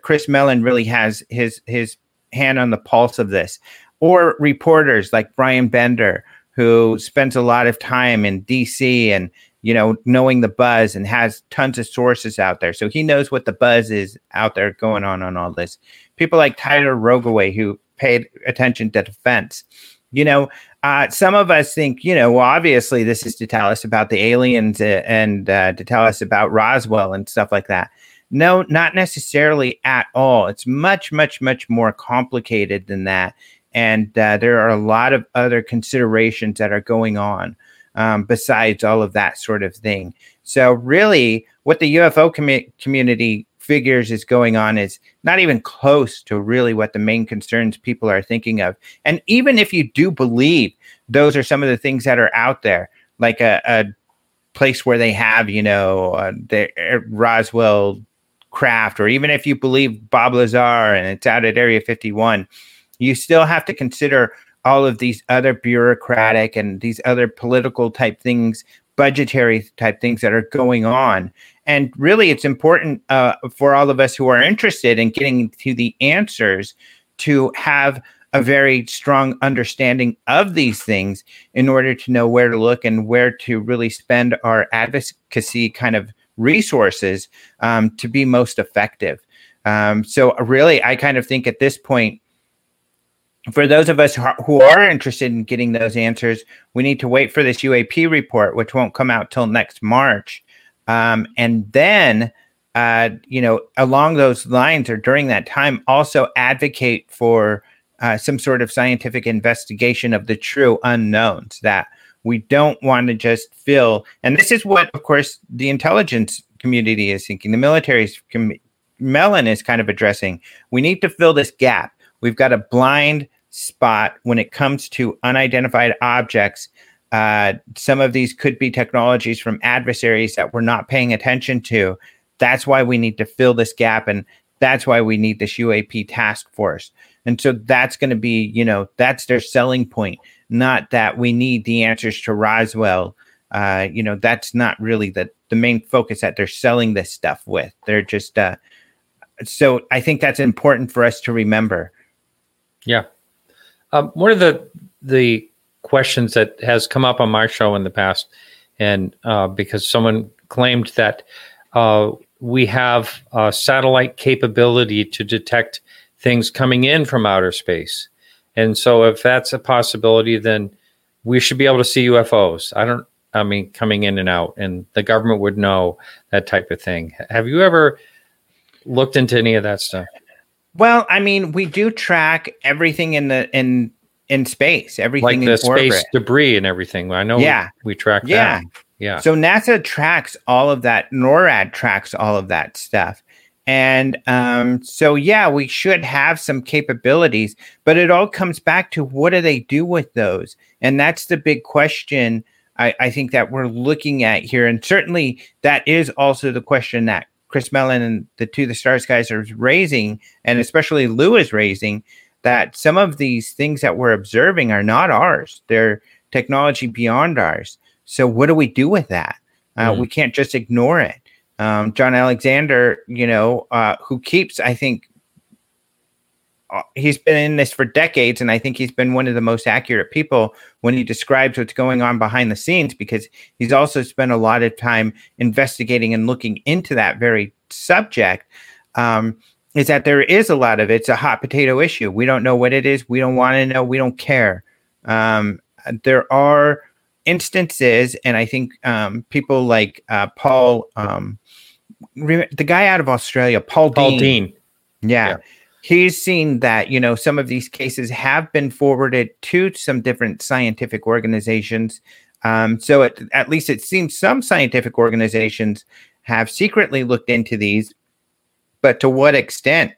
Chris Mellon really has his his hand on the pulse of this. Or reporters like Brian Bender, who spends a lot of time in DC and you know knowing the buzz and has tons of sources out there, so he knows what the buzz is out there going on on all this. People like Tyler Rogoway, who paid attention to defense. You know, uh, some of us think, you know, well, obviously this is to tell us about the aliens and uh, to tell us about Roswell and stuff like that. No, not necessarily at all. It's much, much, much more complicated than that. And uh, there are a lot of other considerations that are going on um, besides all of that sort of thing. So, really, what the UFO com- community figures is going on is not even close to really what the main concerns people are thinking of. And even if you do believe those are some of the things that are out there, like a, a place where they have, you know, uh, the uh, Roswell craft, or even if you believe Bob Lazar and it's out at Area 51, you still have to consider all of these other bureaucratic and these other political type things, budgetary type things that are going on. And really, it's important uh, for all of us who are interested in getting to the answers to have a very strong understanding of these things in order to know where to look and where to really spend our advocacy kind of resources um, to be most effective. Um, so, really, I kind of think at this point, for those of us who are interested in getting those answers, we need to wait for this UAP report, which won't come out till next March. Um, and then, uh, you know, along those lines or during that time, also advocate for uh, some sort of scientific investigation of the true unknowns that we don't want to just fill. And this is what, of course, the intelligence community is thinking, the military's com- Mellon is kind of addressing. We need to fill this gap. We've got a blind spot when it comes to unidentified objects. Uh, some of these could be technologies from adversaries that we're not paying attention to. That's why we need to fill this gap, and that's why we need this UAP task force. And so that's going to be, you know, that's their selling point, not that we need the answers to Roswell. Uh, you know, that's not really the the main focus that they're selling this stuff with. They're just uh, so I think that's important for us to remember. Yeah. Um, one of the the questions that has come up on my show in the past, and uh, because someone claimed that uh, we have satellite capability to detect things coming in from outer space, and so if that's a possibility, then we should be able to see UFOs. I don't. I mean, coming in and out, and the government would know that type of thing. Have you ever looked into any of that stuff? Well, I mean, we do track everything in the in in space, everything like the space debris and everything. I know. Yeah, we, we track. Yeah, that. yeah. So NASA tracks all of that. NORAD tracks all of that stuff. And um, so, yeah, we should have some capabilities, but it all comes back to what do they do with those? And that's the big question I, I think that we're looking at here. And certainly that is also the question that Chris Mellon and the To the Stars guys are raising, and especially Lue is raising, that some of these things that we're observing are not ours. They're technology beyond ours. So what do we do with that? Uh, mm. We can't just ignore it. Um, John Alexander, you know, uh, who keeps, I think, he's been in this for decades, and I think he's been one of the most accurate people when he describes what's going on behind the scenes because he's also spent a lot of time investigating and looking into that very subject. Um, is that there is a lot of it's a hot potato issue. We don't know what it is. We don't want to know. We don't care. Um, there are instances, and I think um, people like uh, Paul, um, the guy out of Australia, Paul, Paul Dean. Dean. Yeah. yeah he's seen that you know some of these cases have been forwarded to some different scientific organizations. Um, so it, at least it seems some scientific organizations have secretly looked into these. But to what extent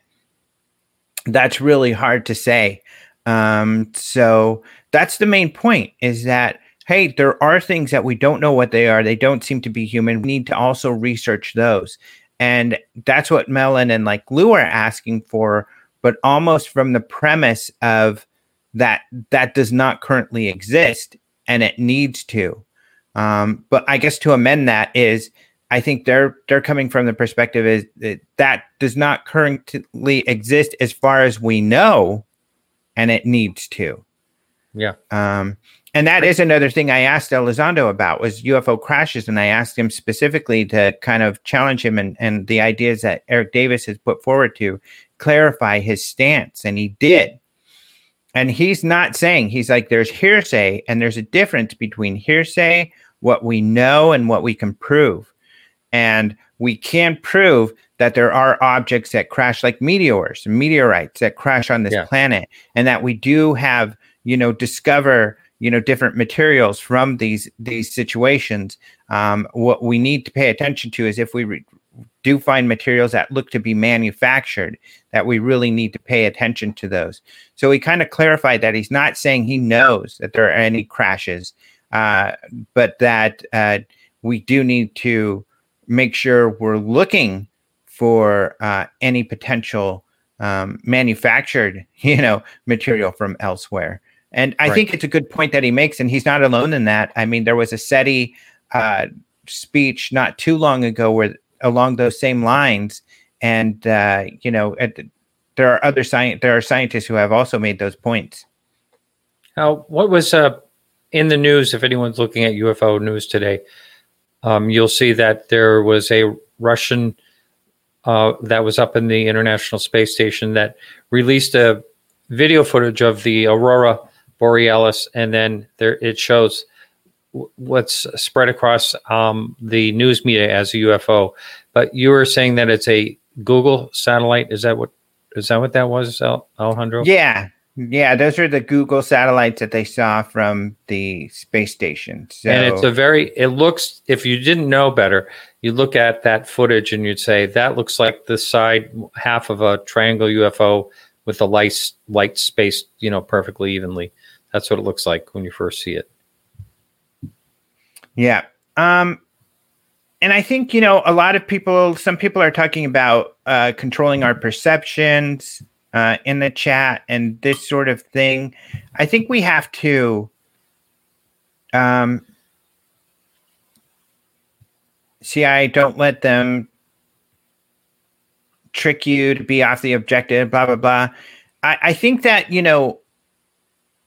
that's really hard to say. Um, so that's the main point is that hey there are things that we don't know what they are. They don't seem to be human. We need to also research those. And that's what Mellon and like Lue are asking for but almost from the premise of that that does not currently exist and it needs to. Um, but I guess to amend that is I think they're they're coming from the perspective is that that does not currently exist as far as we know, and it needs to. Yeah. Um, and that is another thing I asked Elizondo about was UFO crashes, and I asked him specifically to kind of challenge him and, and the ideas that Eric Davis has put forward to clarify his stance, and he did. And he's not saying, he's like, there's hearsay, and there's a difference between hearsay, what we know, and what we can prove. And we can prove that there are objects that crash like meteors, meteorites that crash on this yeah. planet, and that we do have, you know, discover you know different materials from these these situations um, what we need to pay attention to is if we re- do find materials that look to be manufactured, that we really need to pay attention to those. So he kind of clarified that he's not saying he knows that there are any crashes, uh, but that uh, we do need to make sure we're looking for uh, any potential um, manufactured, you know, material from elsewhere. And I Right. think it's a good point that he makes, and he's not alone in that. I mean, there was a SETI uh, speech not too long ago where along those same lines, and uh, you know, there are other science there are scientists who have also made those points. Now, what was uh, in the news? If anyone's looking at UFO news today, um, you'll see that there was a Russian uh, that was up in the International Space Station that released a video footage of the aurora borealis, and then there it shows what's spread across um, the news media as a UFO. But you were saying that it's a Google satellite. Is that what? Is that what that was, Alejandro? Yeah, yeah, those are the Google satellites that they saw from the space station. So and it's a very it looks if you didn't know better you look at that footage and you'd say that looks like the side half of a triangle ufo with the light light spaced you know perfectly evenly that's what it looks like when you first see it Yeah. Um, and I think, you know, a lot of people, some people are talking about uh, controlling our perceptions uh, in the chat and this sort of thing. I think we have to um, see, I don't let them trick you to be off the objective, blah, blah, blah. I, I think that, you know,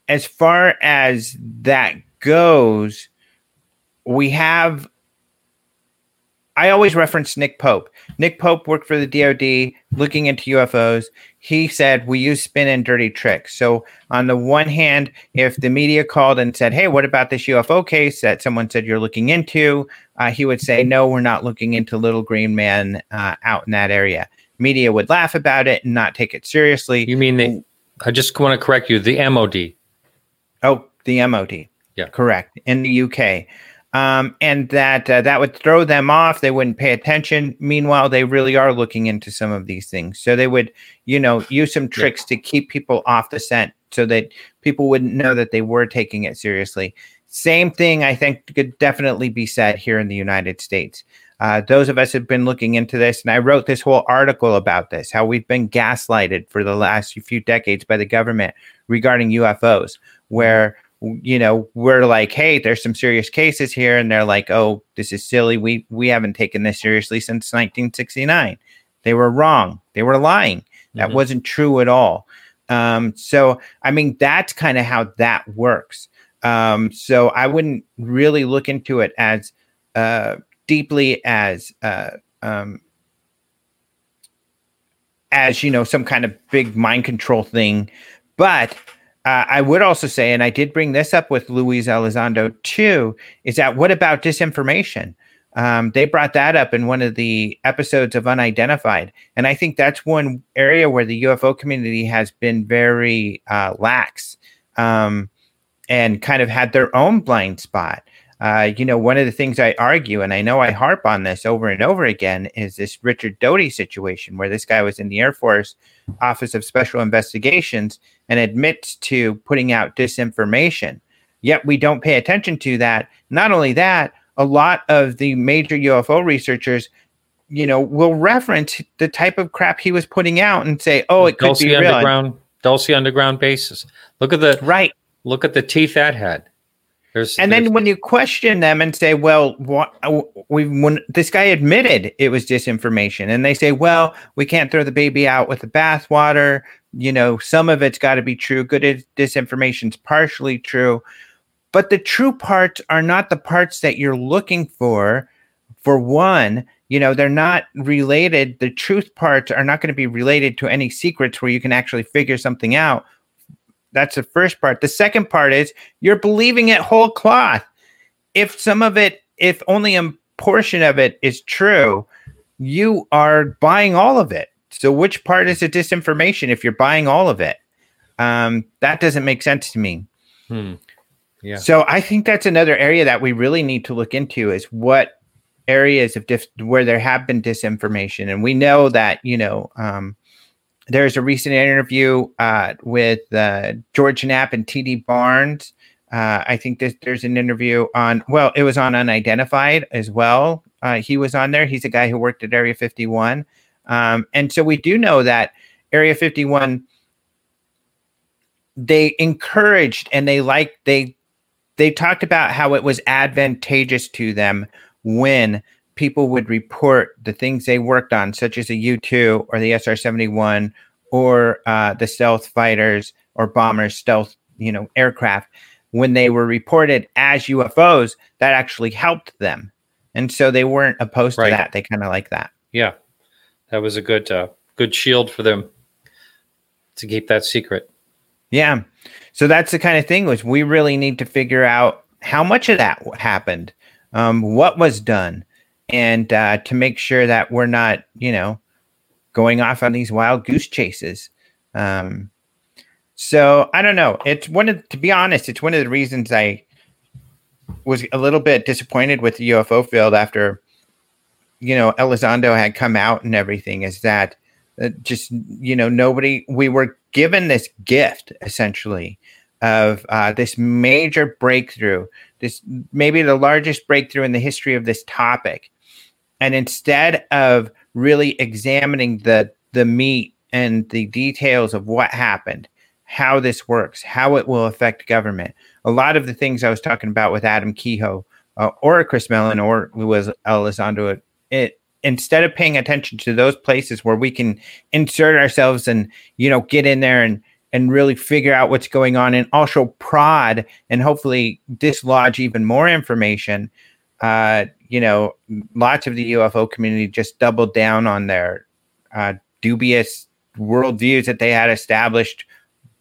as far as that goes, we have I always reference Nick Pope. Nick Pope worked for the DoD looking into UFOs. He said we use spin and dirty tricks. So on the one hand, if the media called and said, "Hey, what about this UFO case that someone said you're looking into?" Uh, he would say, "No, we're not looking into Little Green Man uh, out in that area." Media would laugh about it and not take it seriously. you mean the i just want to correct you the mod Oh, the MOD. Yeah. correct in the UK, um, and that uh, that would throw them off. They wouldn't pay attention. Meanwhile, they really are looking into some of these things, so they would, you know, use some tricks to keep people off the scent, so that people wouldn't know that they were taking it seriously. Same thing, I think, could definitely be said here in the United States. Uh, those of us have been looking into this, and I wrote this whole article about this how we've been gaslighted for the last few decades by the government regarding UFOs, where you know we're like, hey, there's some serious cases here, and they're like, oh, this is silly. We we haven't taken this seriously since 1969. They were wrong. They were lying. That Mhm. wasn't true at all. Um, so I mean, that's kind of how that works. Um, so I wouldn't really look into it as uh, deeply as uh, um, as you know some kind of big mind control thing. But uh, I would also say, and I did bring this up with Luis Elizondo too, is that what about disinformation? Um, they brought that up in one of the episodes of Unidentified, and I think that's one area where the UFO community has been very uh, lax um, and kind of had their own blind spot. Uh, you know, one of the things I argue, and I know I harp on this over and over again, is this Richard Doty situation where this guy was in the Air Force Office of Special Investigations and admits to putting out disinformation. Yet we don't pay attention to that. Not only that, a lot of the major UFO researchers, you know, will reference the type of crap he was putting out and say, "Oh, it could Dulce be real." underground Dulce underground bases look at the Right. look at the teeth that had there's And there's- then when you question them and say, "Well, what we when this guy admitted it was disinformation," and they say, "Well, we can't throw the baby out with the bathwater. You know, some of it's got to be true. Good is- disinformation's partially true, but the true parts are not the parts that you're looking for. For one, you know, they're not related. The truth parts are not going to be related to any secrets where you can actually figure something out. That's the first part. The second part is you're believing it whole cloth. If some of it, if only a portion of it is true, you are buying all of it. So which part is the disinformation if you're buying all of it? Um, that doesn't make sense to me. Hmm. Yeah. So I think that's another area that we really need to look into is what areas of dis- where there have been disinformation, and we know that you know um, there's a recent interview uh, with uh, George Knapp and T.D. Barnes. Uh, I think this, there's an interview on well, it was on Unidentified as well. Uh, he was on there. He's a guy who worked at Area 51, um, and so we do know that Area 51 they encouraged and they liked they they talked about how it was advantageous to them when people would report the things they worked on, such as the U2 or the SR 71 or uh, the stealth fighters or bombers, stealth, you know, aircraft, when they were reported as UFOs, that actually helped them. And so they weren't opposed right. to that. They kind of like that. Yeah. That was a good, uh, good shield for them to keep that secret. Yeah. So that's the kind of thing which we really need to figure out how much of that happened, um, what was done, and uh, to make sure that we're not, you know, going off on these wild goose chases. Um, so I don't know. It's one of, to be honest, it's one of the reasons I was a little bit disappointed with the UFO field after, you know, Elizondo had come out and everything. Is that uh, just you know nobody? We were given this gift essentially of uh, this major breakthrough, this maybe the largest breakthrough in the history of this topic, and instead of really examining the the meat and the details of what happened, how this works, how it will affect government. A lot of the things I was talking about with Adam Kehoe uh, or Chris Mellon or Luis Elizondo, it instead of paying attention to those places where we can insert ourselves and you know get in there and and really figure out what's going on and also prod and hopefully dislodge even more information uh, you know, lots of the UFO community just doubled down on their uh, dubious worldviews that they had established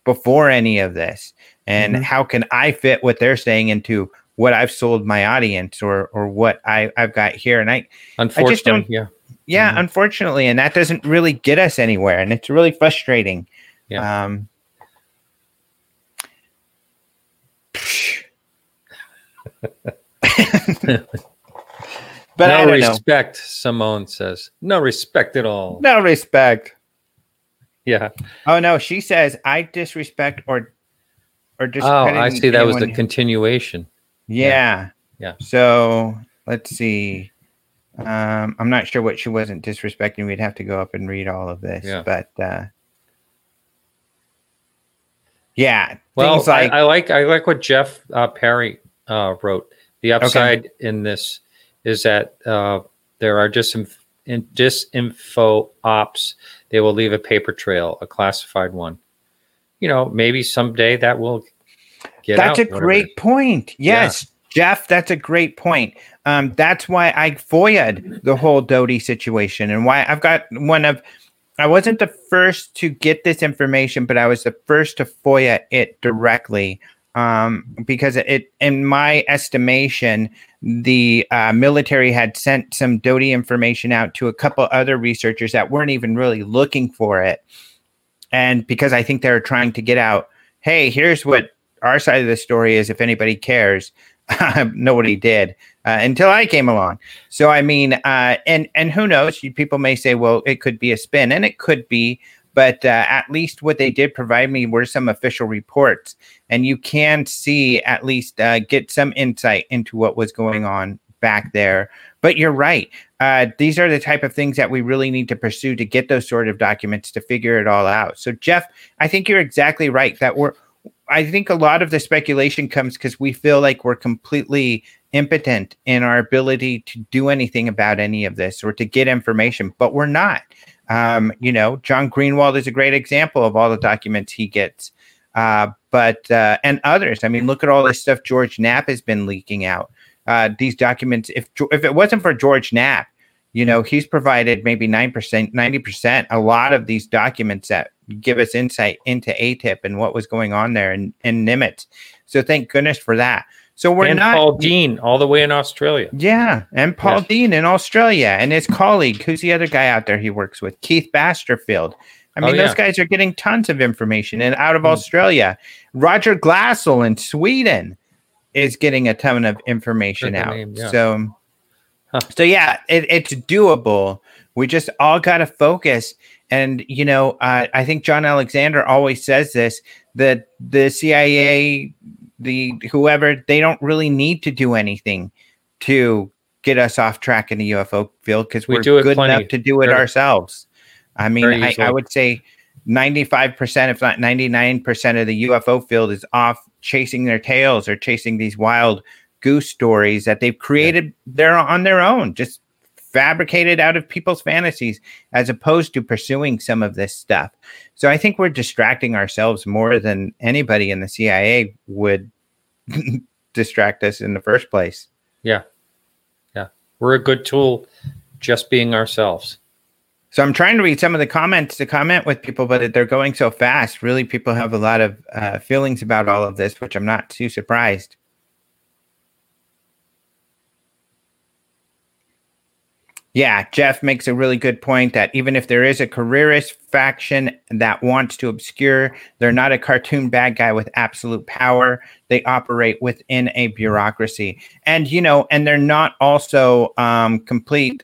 before any of this. And mm-hmm. how can I fit what they're saying into what I've sold my audience or or what I, I've got here? And I, unfortunately, I just don't, yeah, yeah, mm-hmm. unfortunately, and that doesn't really get us anywhere, and it's really frustrating. Yeah. Um, But no respect, know. Simone says. No respect at all. No respect. Yeah. Oh no, she says I disrespect or or just. Oh, I see. That was the continuation. Yeah. yeah. Yeah. So let's see. Um, I'm not sure what she wasn't disrespecting. We'd have to go up and read all of this. Yeah. But uh, yeah. Well, like, I, I, like I like what Jeff uh, Perry uh, wrote. The upside okay. in this is that uh, there are just some in disinfo ops. They will leave a paper trail, a classified one. You know, maybe someday that will get That's out, a great point. Yes. Yeah. Jeff, that's a great point. Um, that's why I FOIA'd the whole Doty situation and why I've got one of I wasn't the first to get this information, but I was the first to FOIA it directly um, because it, in my estimation, the uh, military had sent some Doty information out to a couple other researchers that weren't even really looking for it. And because I think they're trying to get out, hey, here's what our side of the story is if anybody cares. Nobody did uh, until I came along. So I mean, uh, and and who knows? People may say, well, it could be a spin, and it could be but uh, at least what they did provide me were some official reports and you can see at least uh, get some insight into what was going on back there but you're right uh, these are the type of things that we really need to pursue to get those sort of documents to figure it all out so jeff i think you're exactly right that we're i think a lot of the speculation comes because we feel like we're completely impotent in our ability to do anything about any of this or to get information but we're not um, you know, John Greenwald is a great example of all the documents he gets. Uh, but uh, and others. I mean, look at all this stuff George Knapp has been leaking out. Uh, these documents, if if it wasn't for George Knapp, you know, he's provided maybe nine percent, ninety percent, a lot of these documents that give us insight into ATIP and what was going on there and and Nimitz. So thank goodness for that. So we're and not Paul Dean all the way in Australia. Yeah, and Paul yes. Dean in Australia, and his colleague, who's the other guy out there he works with, Keith Basterfield. I mean, oh, yeah. those guys are getting tons of information, and out of mm. Australia, Roger Glassel in Sweden is getting a ton of information out. Name, yeah. So, huh. so yeah, it, it's doable. We just all got to focus. And you know, uh, I think John Alexander always says this that the CIA the whoever they don't really need to do anything to get us off track in the UFO field because we're we good plenty. enough to do it very, ourselves. I mean, I, I, would say 95%, if not 99% of the UFO field is off chasing their tails or chasing these wild goose stories that they've created there on their own, just fabricated out of people's fantasies as opposed to pursuing some of this stuff. So I think we're distracting ourselves more than anybody in the CIA would distract us in the first place. Yeah. Yeah. We're a good tool just being ourselves. So I'm trying to read some of the comments to comment with people, but they're going so fast. Really, people have a lot of uh, feelings about all of this, which I'm not too surprised. Yeah, Jeff makes a really good point that even if there is a careerist faction that wants to obscure, they're not a cartoon bad guy with absolute power. They operate within a bureaucracy. And, you know, and they're not also um, complete.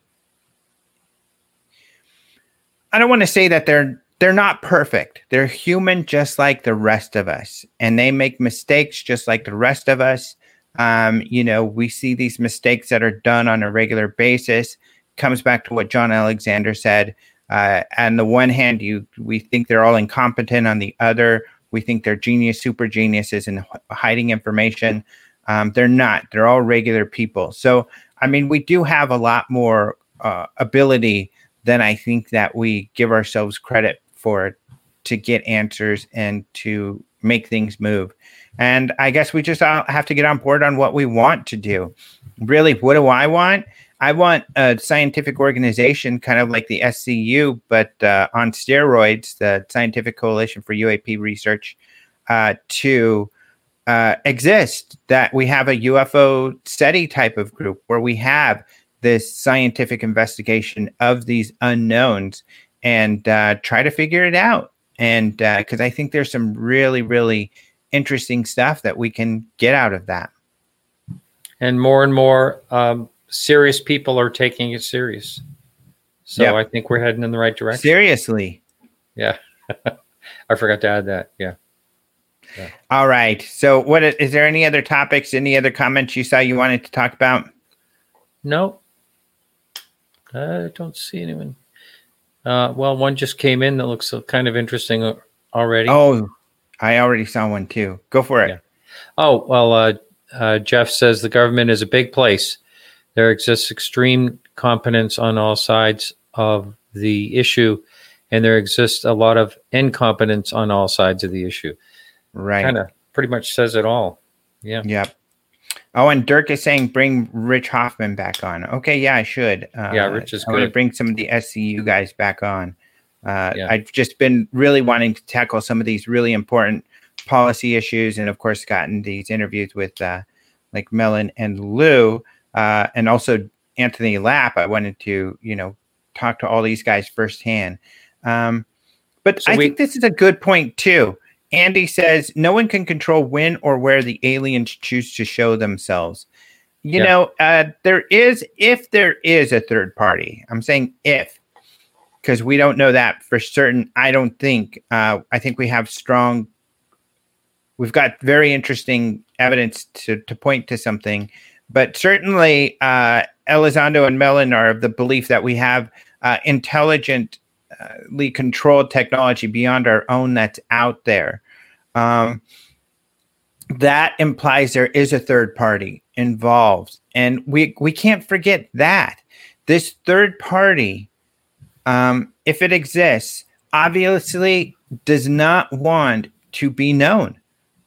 I don't want to say that they're they're not perfect. They're human just like the rest of us. And they make mistakes just like the rest of us. Um, you know, we see these mistakes that are done on a regular basis comes back to what John Alexander said. Uh, on the one hand, you we think they're all incompetent. On the other, we think they're genius, super geniuses, and hiding information. Um, they're not. They're all regular people. So, I mean, we do have a lot more uh, ability than I think that we give ourselves credit for to get answers and to make things move. And I guess we just have to get on board on what we want to do. Really, what do I want? I want a scientific organization, kind of like the SCU, but uh, on steroids, the Scientific Coalition for UAP Research, uh, to uh, exist. That we have a UFO SETI type of group where we have this scientific investigation of these unknowns and uh, try to figure it out. And because uh, I think there's some really, really interesting stuff that we can get out of that. And more and more. Um serious people are taking it serious. So yeah. I think we're heading in the right direction. Seriously. Yeah. I forgot to add that. Yeah. yeah. All right. So what is there any other topics, any other comments you saw you wanted to talk about? No. I don't see anyone. Uh, well, one just came in that looks kind of interesting already. Oh, I already saw one too. Go for it. Yeah. Oh, well, uh, uh, Jeff says the government is a big place there exists extreme competence on all sides of the issue, and there exists a lot of incompetence on all sides of the issue. Right. Kind of pretty much says it all. Yeah. Yep. Oh, and Dirk is saying bring Rich Hoffman back on. Okay, yeah, I should. Uh, yeah, Rich is I good. bring some of the SCU guys back on. Uh, yeah. I've just been really wanting to tackle some of these really important policy issues, and of course, gotten these interviews with uh, like Mellon and Lue uh, and also Anthony Lapp. I wanted to, you know, talk to all these guys firsthand. Um, but so I we, think this is a good point too. Andy says no one can control when or where the aliens choose to show themselves. You yeah. know, uh, there is if there is a third party. I'm saying if because we don't know that for certain. I don't think. Uh, I think we have strong. We've got very interesting evidence to to point to something but certainly, uh, Elizondo and Mellon are of the belief that we have uh, intelligently controlled technology beyond our own that's out there. Um, that implies there is a third party involved, and we we can't forget that this third party, um, if it exists, obviously does not want to be known.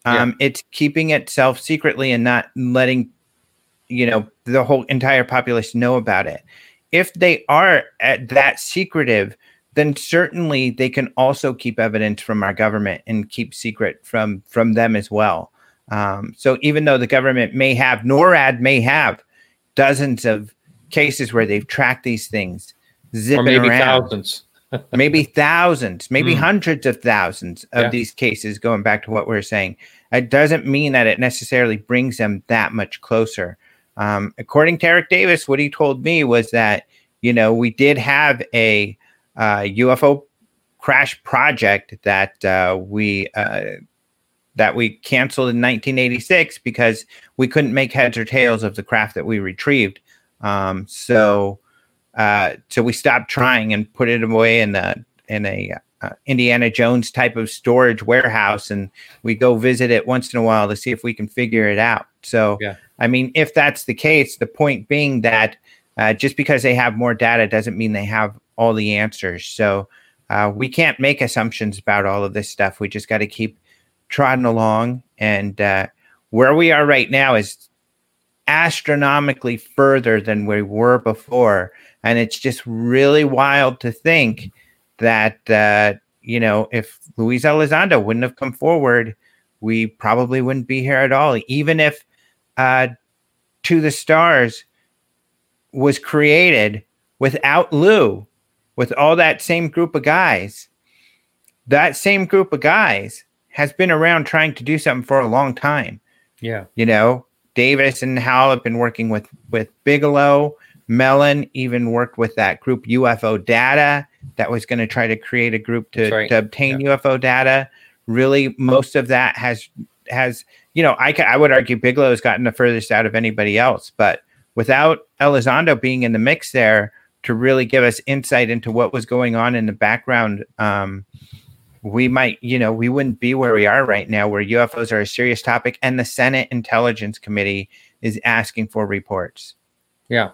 Um, yeah. It's keeping itself secretly and not letting you know the whole entire populace know about it if they are at that secretive then certainly they can also keep evidence from our government and keep secret from from them as well um, so even though the government may have norad may have dozens of cases where they've tracked these things zipping or maybe around. thousands maybe thousands maybe mm. hundreds of thousands of yeah. these cases going back to what we we're saying it doesn't mean that it necessarily brings them that much closer um, according to Eric Davis, what he told me was that you know we did have a uh, UFO crash project that uh, we uh, that we canceled in 1986 because we couldn't make heads or tails of the craft that we retrieved. Um, so uh, so we stopped trying and put it away in the in a uh, Indiana Jones type of storage warehouse, and we go visit it once in a while to see if we can figure it out. So, Yeah. I mean, if that's the case, the point being that uh, just because they have more data doesn't mean they have all the answers. So, uh, we can't make assumptions about all of this stuff. We just got to keep trotting along. And uh, where we are right now is astronomically further than we were before. And it's just really wild to think that, uh, you know, if Luis Elizondo wouldn't have come forward, we probably wouldn't be here at all. Even if uh, To the Stars was created without Lue, with all that same group of guys, that same group of guys has been around trying to do something for a long time. Yeah. You know, Davis and Howell have been working with with Bigelow. Mellon even worked with that group UFO Data that was going to try to create a group to, right. to obtain UFO data. Really, most of that has has you know I I would argue Bigelow has gotten the furthest out of anybody else, but without Elizondo being in the mix there to really give us insight into what was going on in the background, um, we might, you know, we wouldn't be where we are right now, where UFOs are a serious topic, and the Senate Intelligence Committee is asking for reports. Yeah.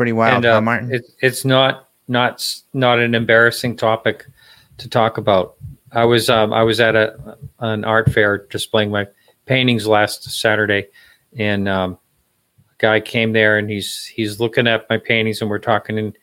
Pretty wild, and huh, uh, Martin. it, it's not not not an embarrassing topic to talk about. I was um, I was at a an art fair displaying my paintings last Saturday, and um, a guy came there and he's he's looking at my paintings and we're talking and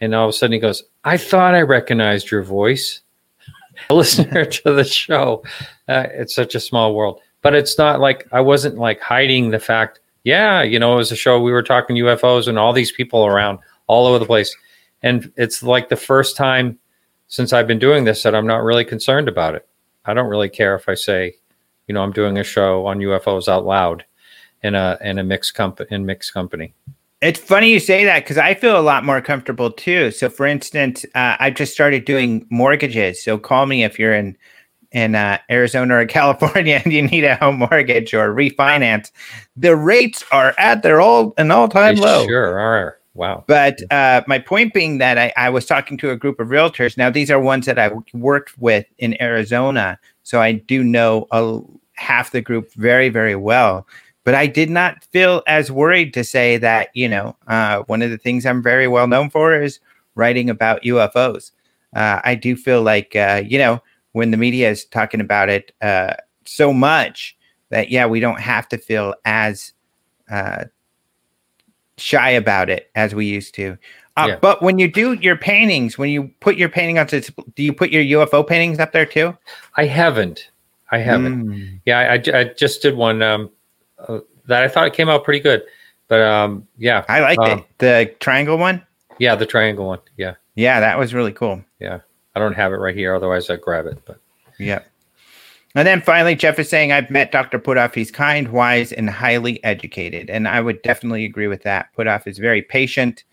and all of a sudden he goes, "I thought I recognized your voice." A listener to the show, uh, it's such a small world, but it's not like I wasn't like hiding the fact yeah, you know, it was a show we were talking UFOs and all these people around all over the place. And it's like the first time since I've been doing this that I'm not really concerned about it. I don't really care if I say, you know, I'm doing a show on UFOs out loud in a in a mixed company in mixed company. It's funny you say that because I feel a lot more comfortable too. So, for instance, uh, I just started doing mortgages. So, call me if you're in in uh, Arizona or California and you need a home mortgage or refinance. The rates are at their all an all time low. Sure are. Wow. But uh, my point being that I, I was talking to a group of realtors. Now, these are ones that I worked with in Arizona. So I do know a, half the group very, very well. But I did not feel as worried to say that, you know, uh, one of the things I'm very well known for is writing about UFOs. Uh, I do feel like, uh, you know, when the media is talking about it uh, so much that, yeah, we don't have to feel as uh, shy about it as we used to. Uh, Yeah. But when you do your paintings, when you put your painting on, do you put your UFO paintings up there too? I haven't. I haven't. Mm. Yeah, I, I- I just did one um, uh, that I thought it came out pretty good. But um, yeah, I liked Um, it. The triangle one. yeah, the triangle one. Yeah, Yeah, that was really cool. I don't have it right here. Otherwise, I'd grab it. But Yep. And then finally, Jeff is saying, I've met Dr. Puthoff. He's kind, wise, and highly educated. And I would definitely agree with that. Puthoff is very patient,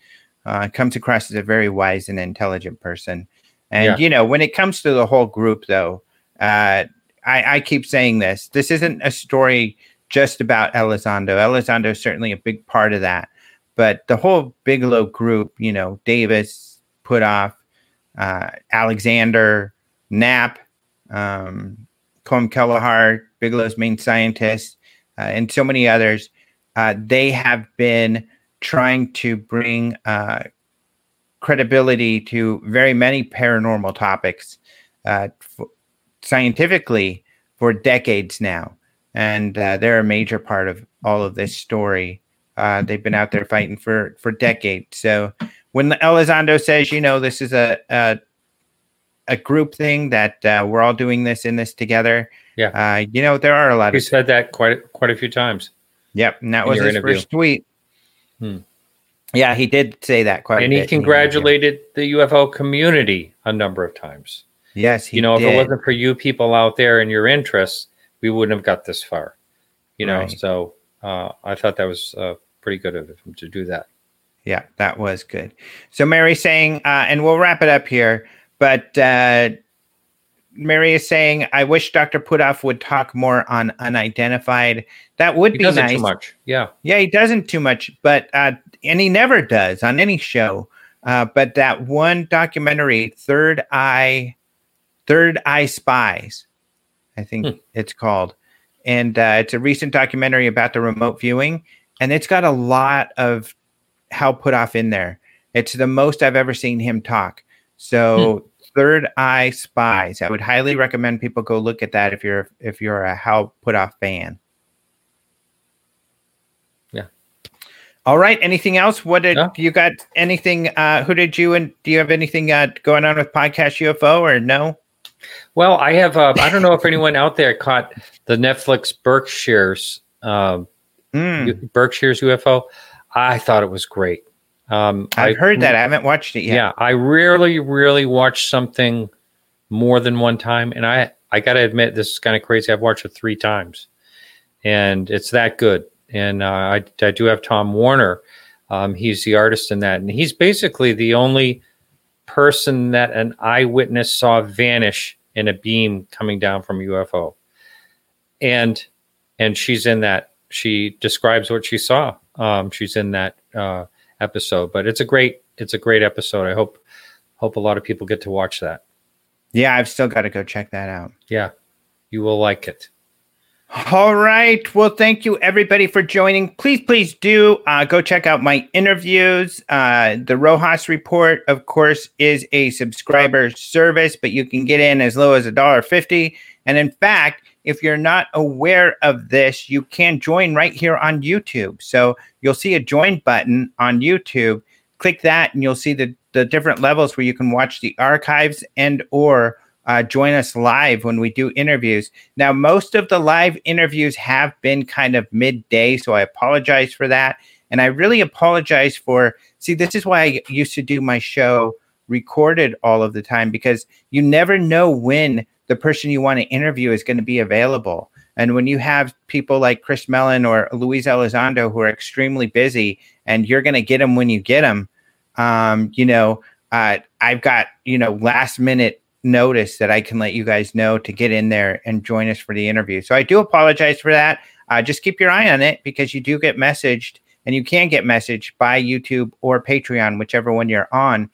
uh, comes across as a very wise and intelligent person. And, Yeah. you know, when it comes to the whole group, though, uh, I, I keep saying this this isn't a story just about Elizondo. Elizondo is certainly a big part of that. But the whole Bigelow group, you know, Davis, Puthoff, uh, Alexander, Knapp, um, Colm Kelleher, Bigelow's main scientist, uh, and so many others, uh, they have been trying to bring uh, credibility to very many paranormal topics uh, f- scientifically for decades now. And uh, they're a major part of all of this story. Uh, they've been out there fighting for, for decades. So when Elizondo says, you know, this is a, a a group thing that uh, we're all doing this in this together. Yeah. Uh, you know, there are a lot of. he of. said that quite quite a few times. Yep. And that was his interview. first tweet. Hmm. Yeah, he did say that quite and a he bit in the congratulated the UFO community a number of times. Yes, he you know, did. if it wasn't for you people out there and your interests, we wouldn't have got this far. You know, Right. so uh, I thought that was uh, pretty good of him to do that. Yeah, that was good. So Mary's saying, uh, and we'll wrap it up here, but uh, Mary is saying, I wish Dr. Puthoff would talk more on unidentified. That would He be doesn't nice. too much. Yeah, Yeah, he doesn't too much, but uh, and he never does on any show. Uh, but that one documentary, Third Eye, Third Eye Spies, I think hmm. it's called, and uh, it's a recent documentary about the remote viewing, and it's got a lot of Hal Puthoff in there. It's the most I've ever seen him talk. So hmm. Third Eye Spies. I would highly recommend people go look at that if you're if you're a Hal Puthoff fan. Yeah. All right. Anything else? What did no. you got? Anything? Uh, who did you and do you have anything uh, going on with podcast UFO or no? Well, I have. Uh, I don't know if anyone out there caught the Netflix Berkshire's um, mm. Berkshire's UFO. I thought it was great. Um, I've I, heard that. I haven't watched it yet. Yeah, I rarely, really watch something more than one time, and I, I got to admit, this is kind of crazy. I've watched it three times, and it's that good. And uh, I, I do have Tom Warner. Um, he's the artist in that, and he's basically the only person that an eyewitness saw vanish in a beam coming down from a UFO. And and she's in that. She describes what she saw. Um, she's in that uh, episode. But it's a great it's a great episode. I hope hope a lot of people get to watch that. Yeah, I've still got to go check that out. Yeah, you will like it. All right. Well, thank you everybody for joining. Please, please do uh, go check out my interviews. Uh, the Rojas Report, of course, is a subscriber service, but you can get in as low as a dollar fifty. And in fact, if you're not aware of this, you can join right here on YouTube. So you'll see a join button on YouTube. Click that, and you'll see the, the different levels where you can watch the archives and or uh, join us live when we do interviews. Now, most of the live interviews have been kind of midday, so I apologize for that. And I really apologize for. See, this is why I used to do my show recorded all of the time because you never know when the person you want to interview is going to be available. And when you have people like Chris Mellon or Luis Elizondo who are extremely busy, and you're going to get them when you get them, um, you know, uh, I've got you know last minute notice that I can let you guys know to get in there and join us for the interview. So I do apologize for that. Uh, just keep your eye on it because you do get messaged, and you can get messaged by YouTube or Patreon, whichever one you're on,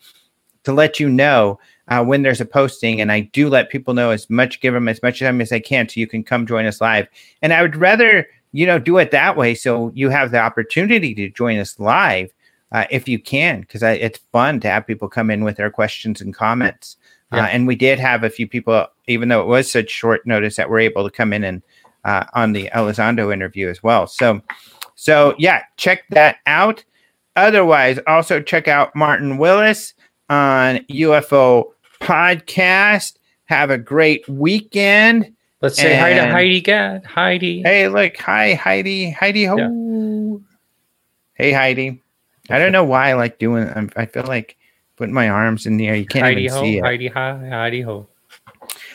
to let you know uh, when there's a posting, and I do let people know as much, give them as much time as I can, so you can come join us live. And I would rather you know do it that way, so you have the opportunity to join us live uh, if you can, because it's fun to have people come in with their questions and comments. Yeah. Uh, and we did have a few people, even though it was such short notice, that were able to come in and uh, on the Elizondo interview as well. So, so yeah, check that out. Otherwise, also check out Martin Willis on UFO podcast. Have a great weekend. Let's say and hi to Heidi Gad. Heidi. Hey, look. Hi, Heidi. Heidi ho. Yeah. Hey, Heidi. I don't know why I like doing it. I feel like putting my arms in the air. You can't Heidi even ho, see it. Heidi hi, Heidi ho.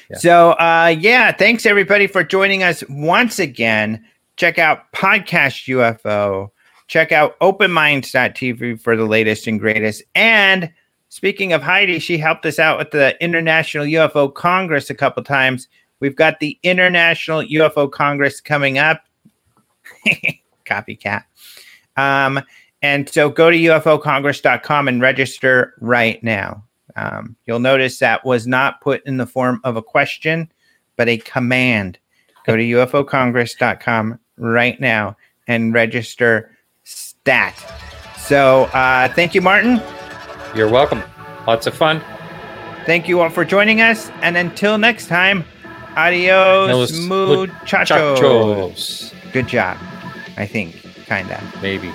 Yeah. So, uh, yeah, thanks everybody for joining us once again. Check out Podcast UFO. Check out openminds.tv for the latest and greatest. And Speaking of Heidi, she helped us out with the International UFO Congress a couple times. We've got the International UFO Congress coming up. Copycat. Um, and so go to ufocongress.com and register right now. Um, you'll notice that was not put in the form of a question, but a command. Go to ufocongress.com right now and register stat. So uh, thank you, Martin. You're welcome. Lots of fun. Thank you all for joining us. And until next time, adios, muchachos. muchachos. Good job. I think, kind of. Maybe.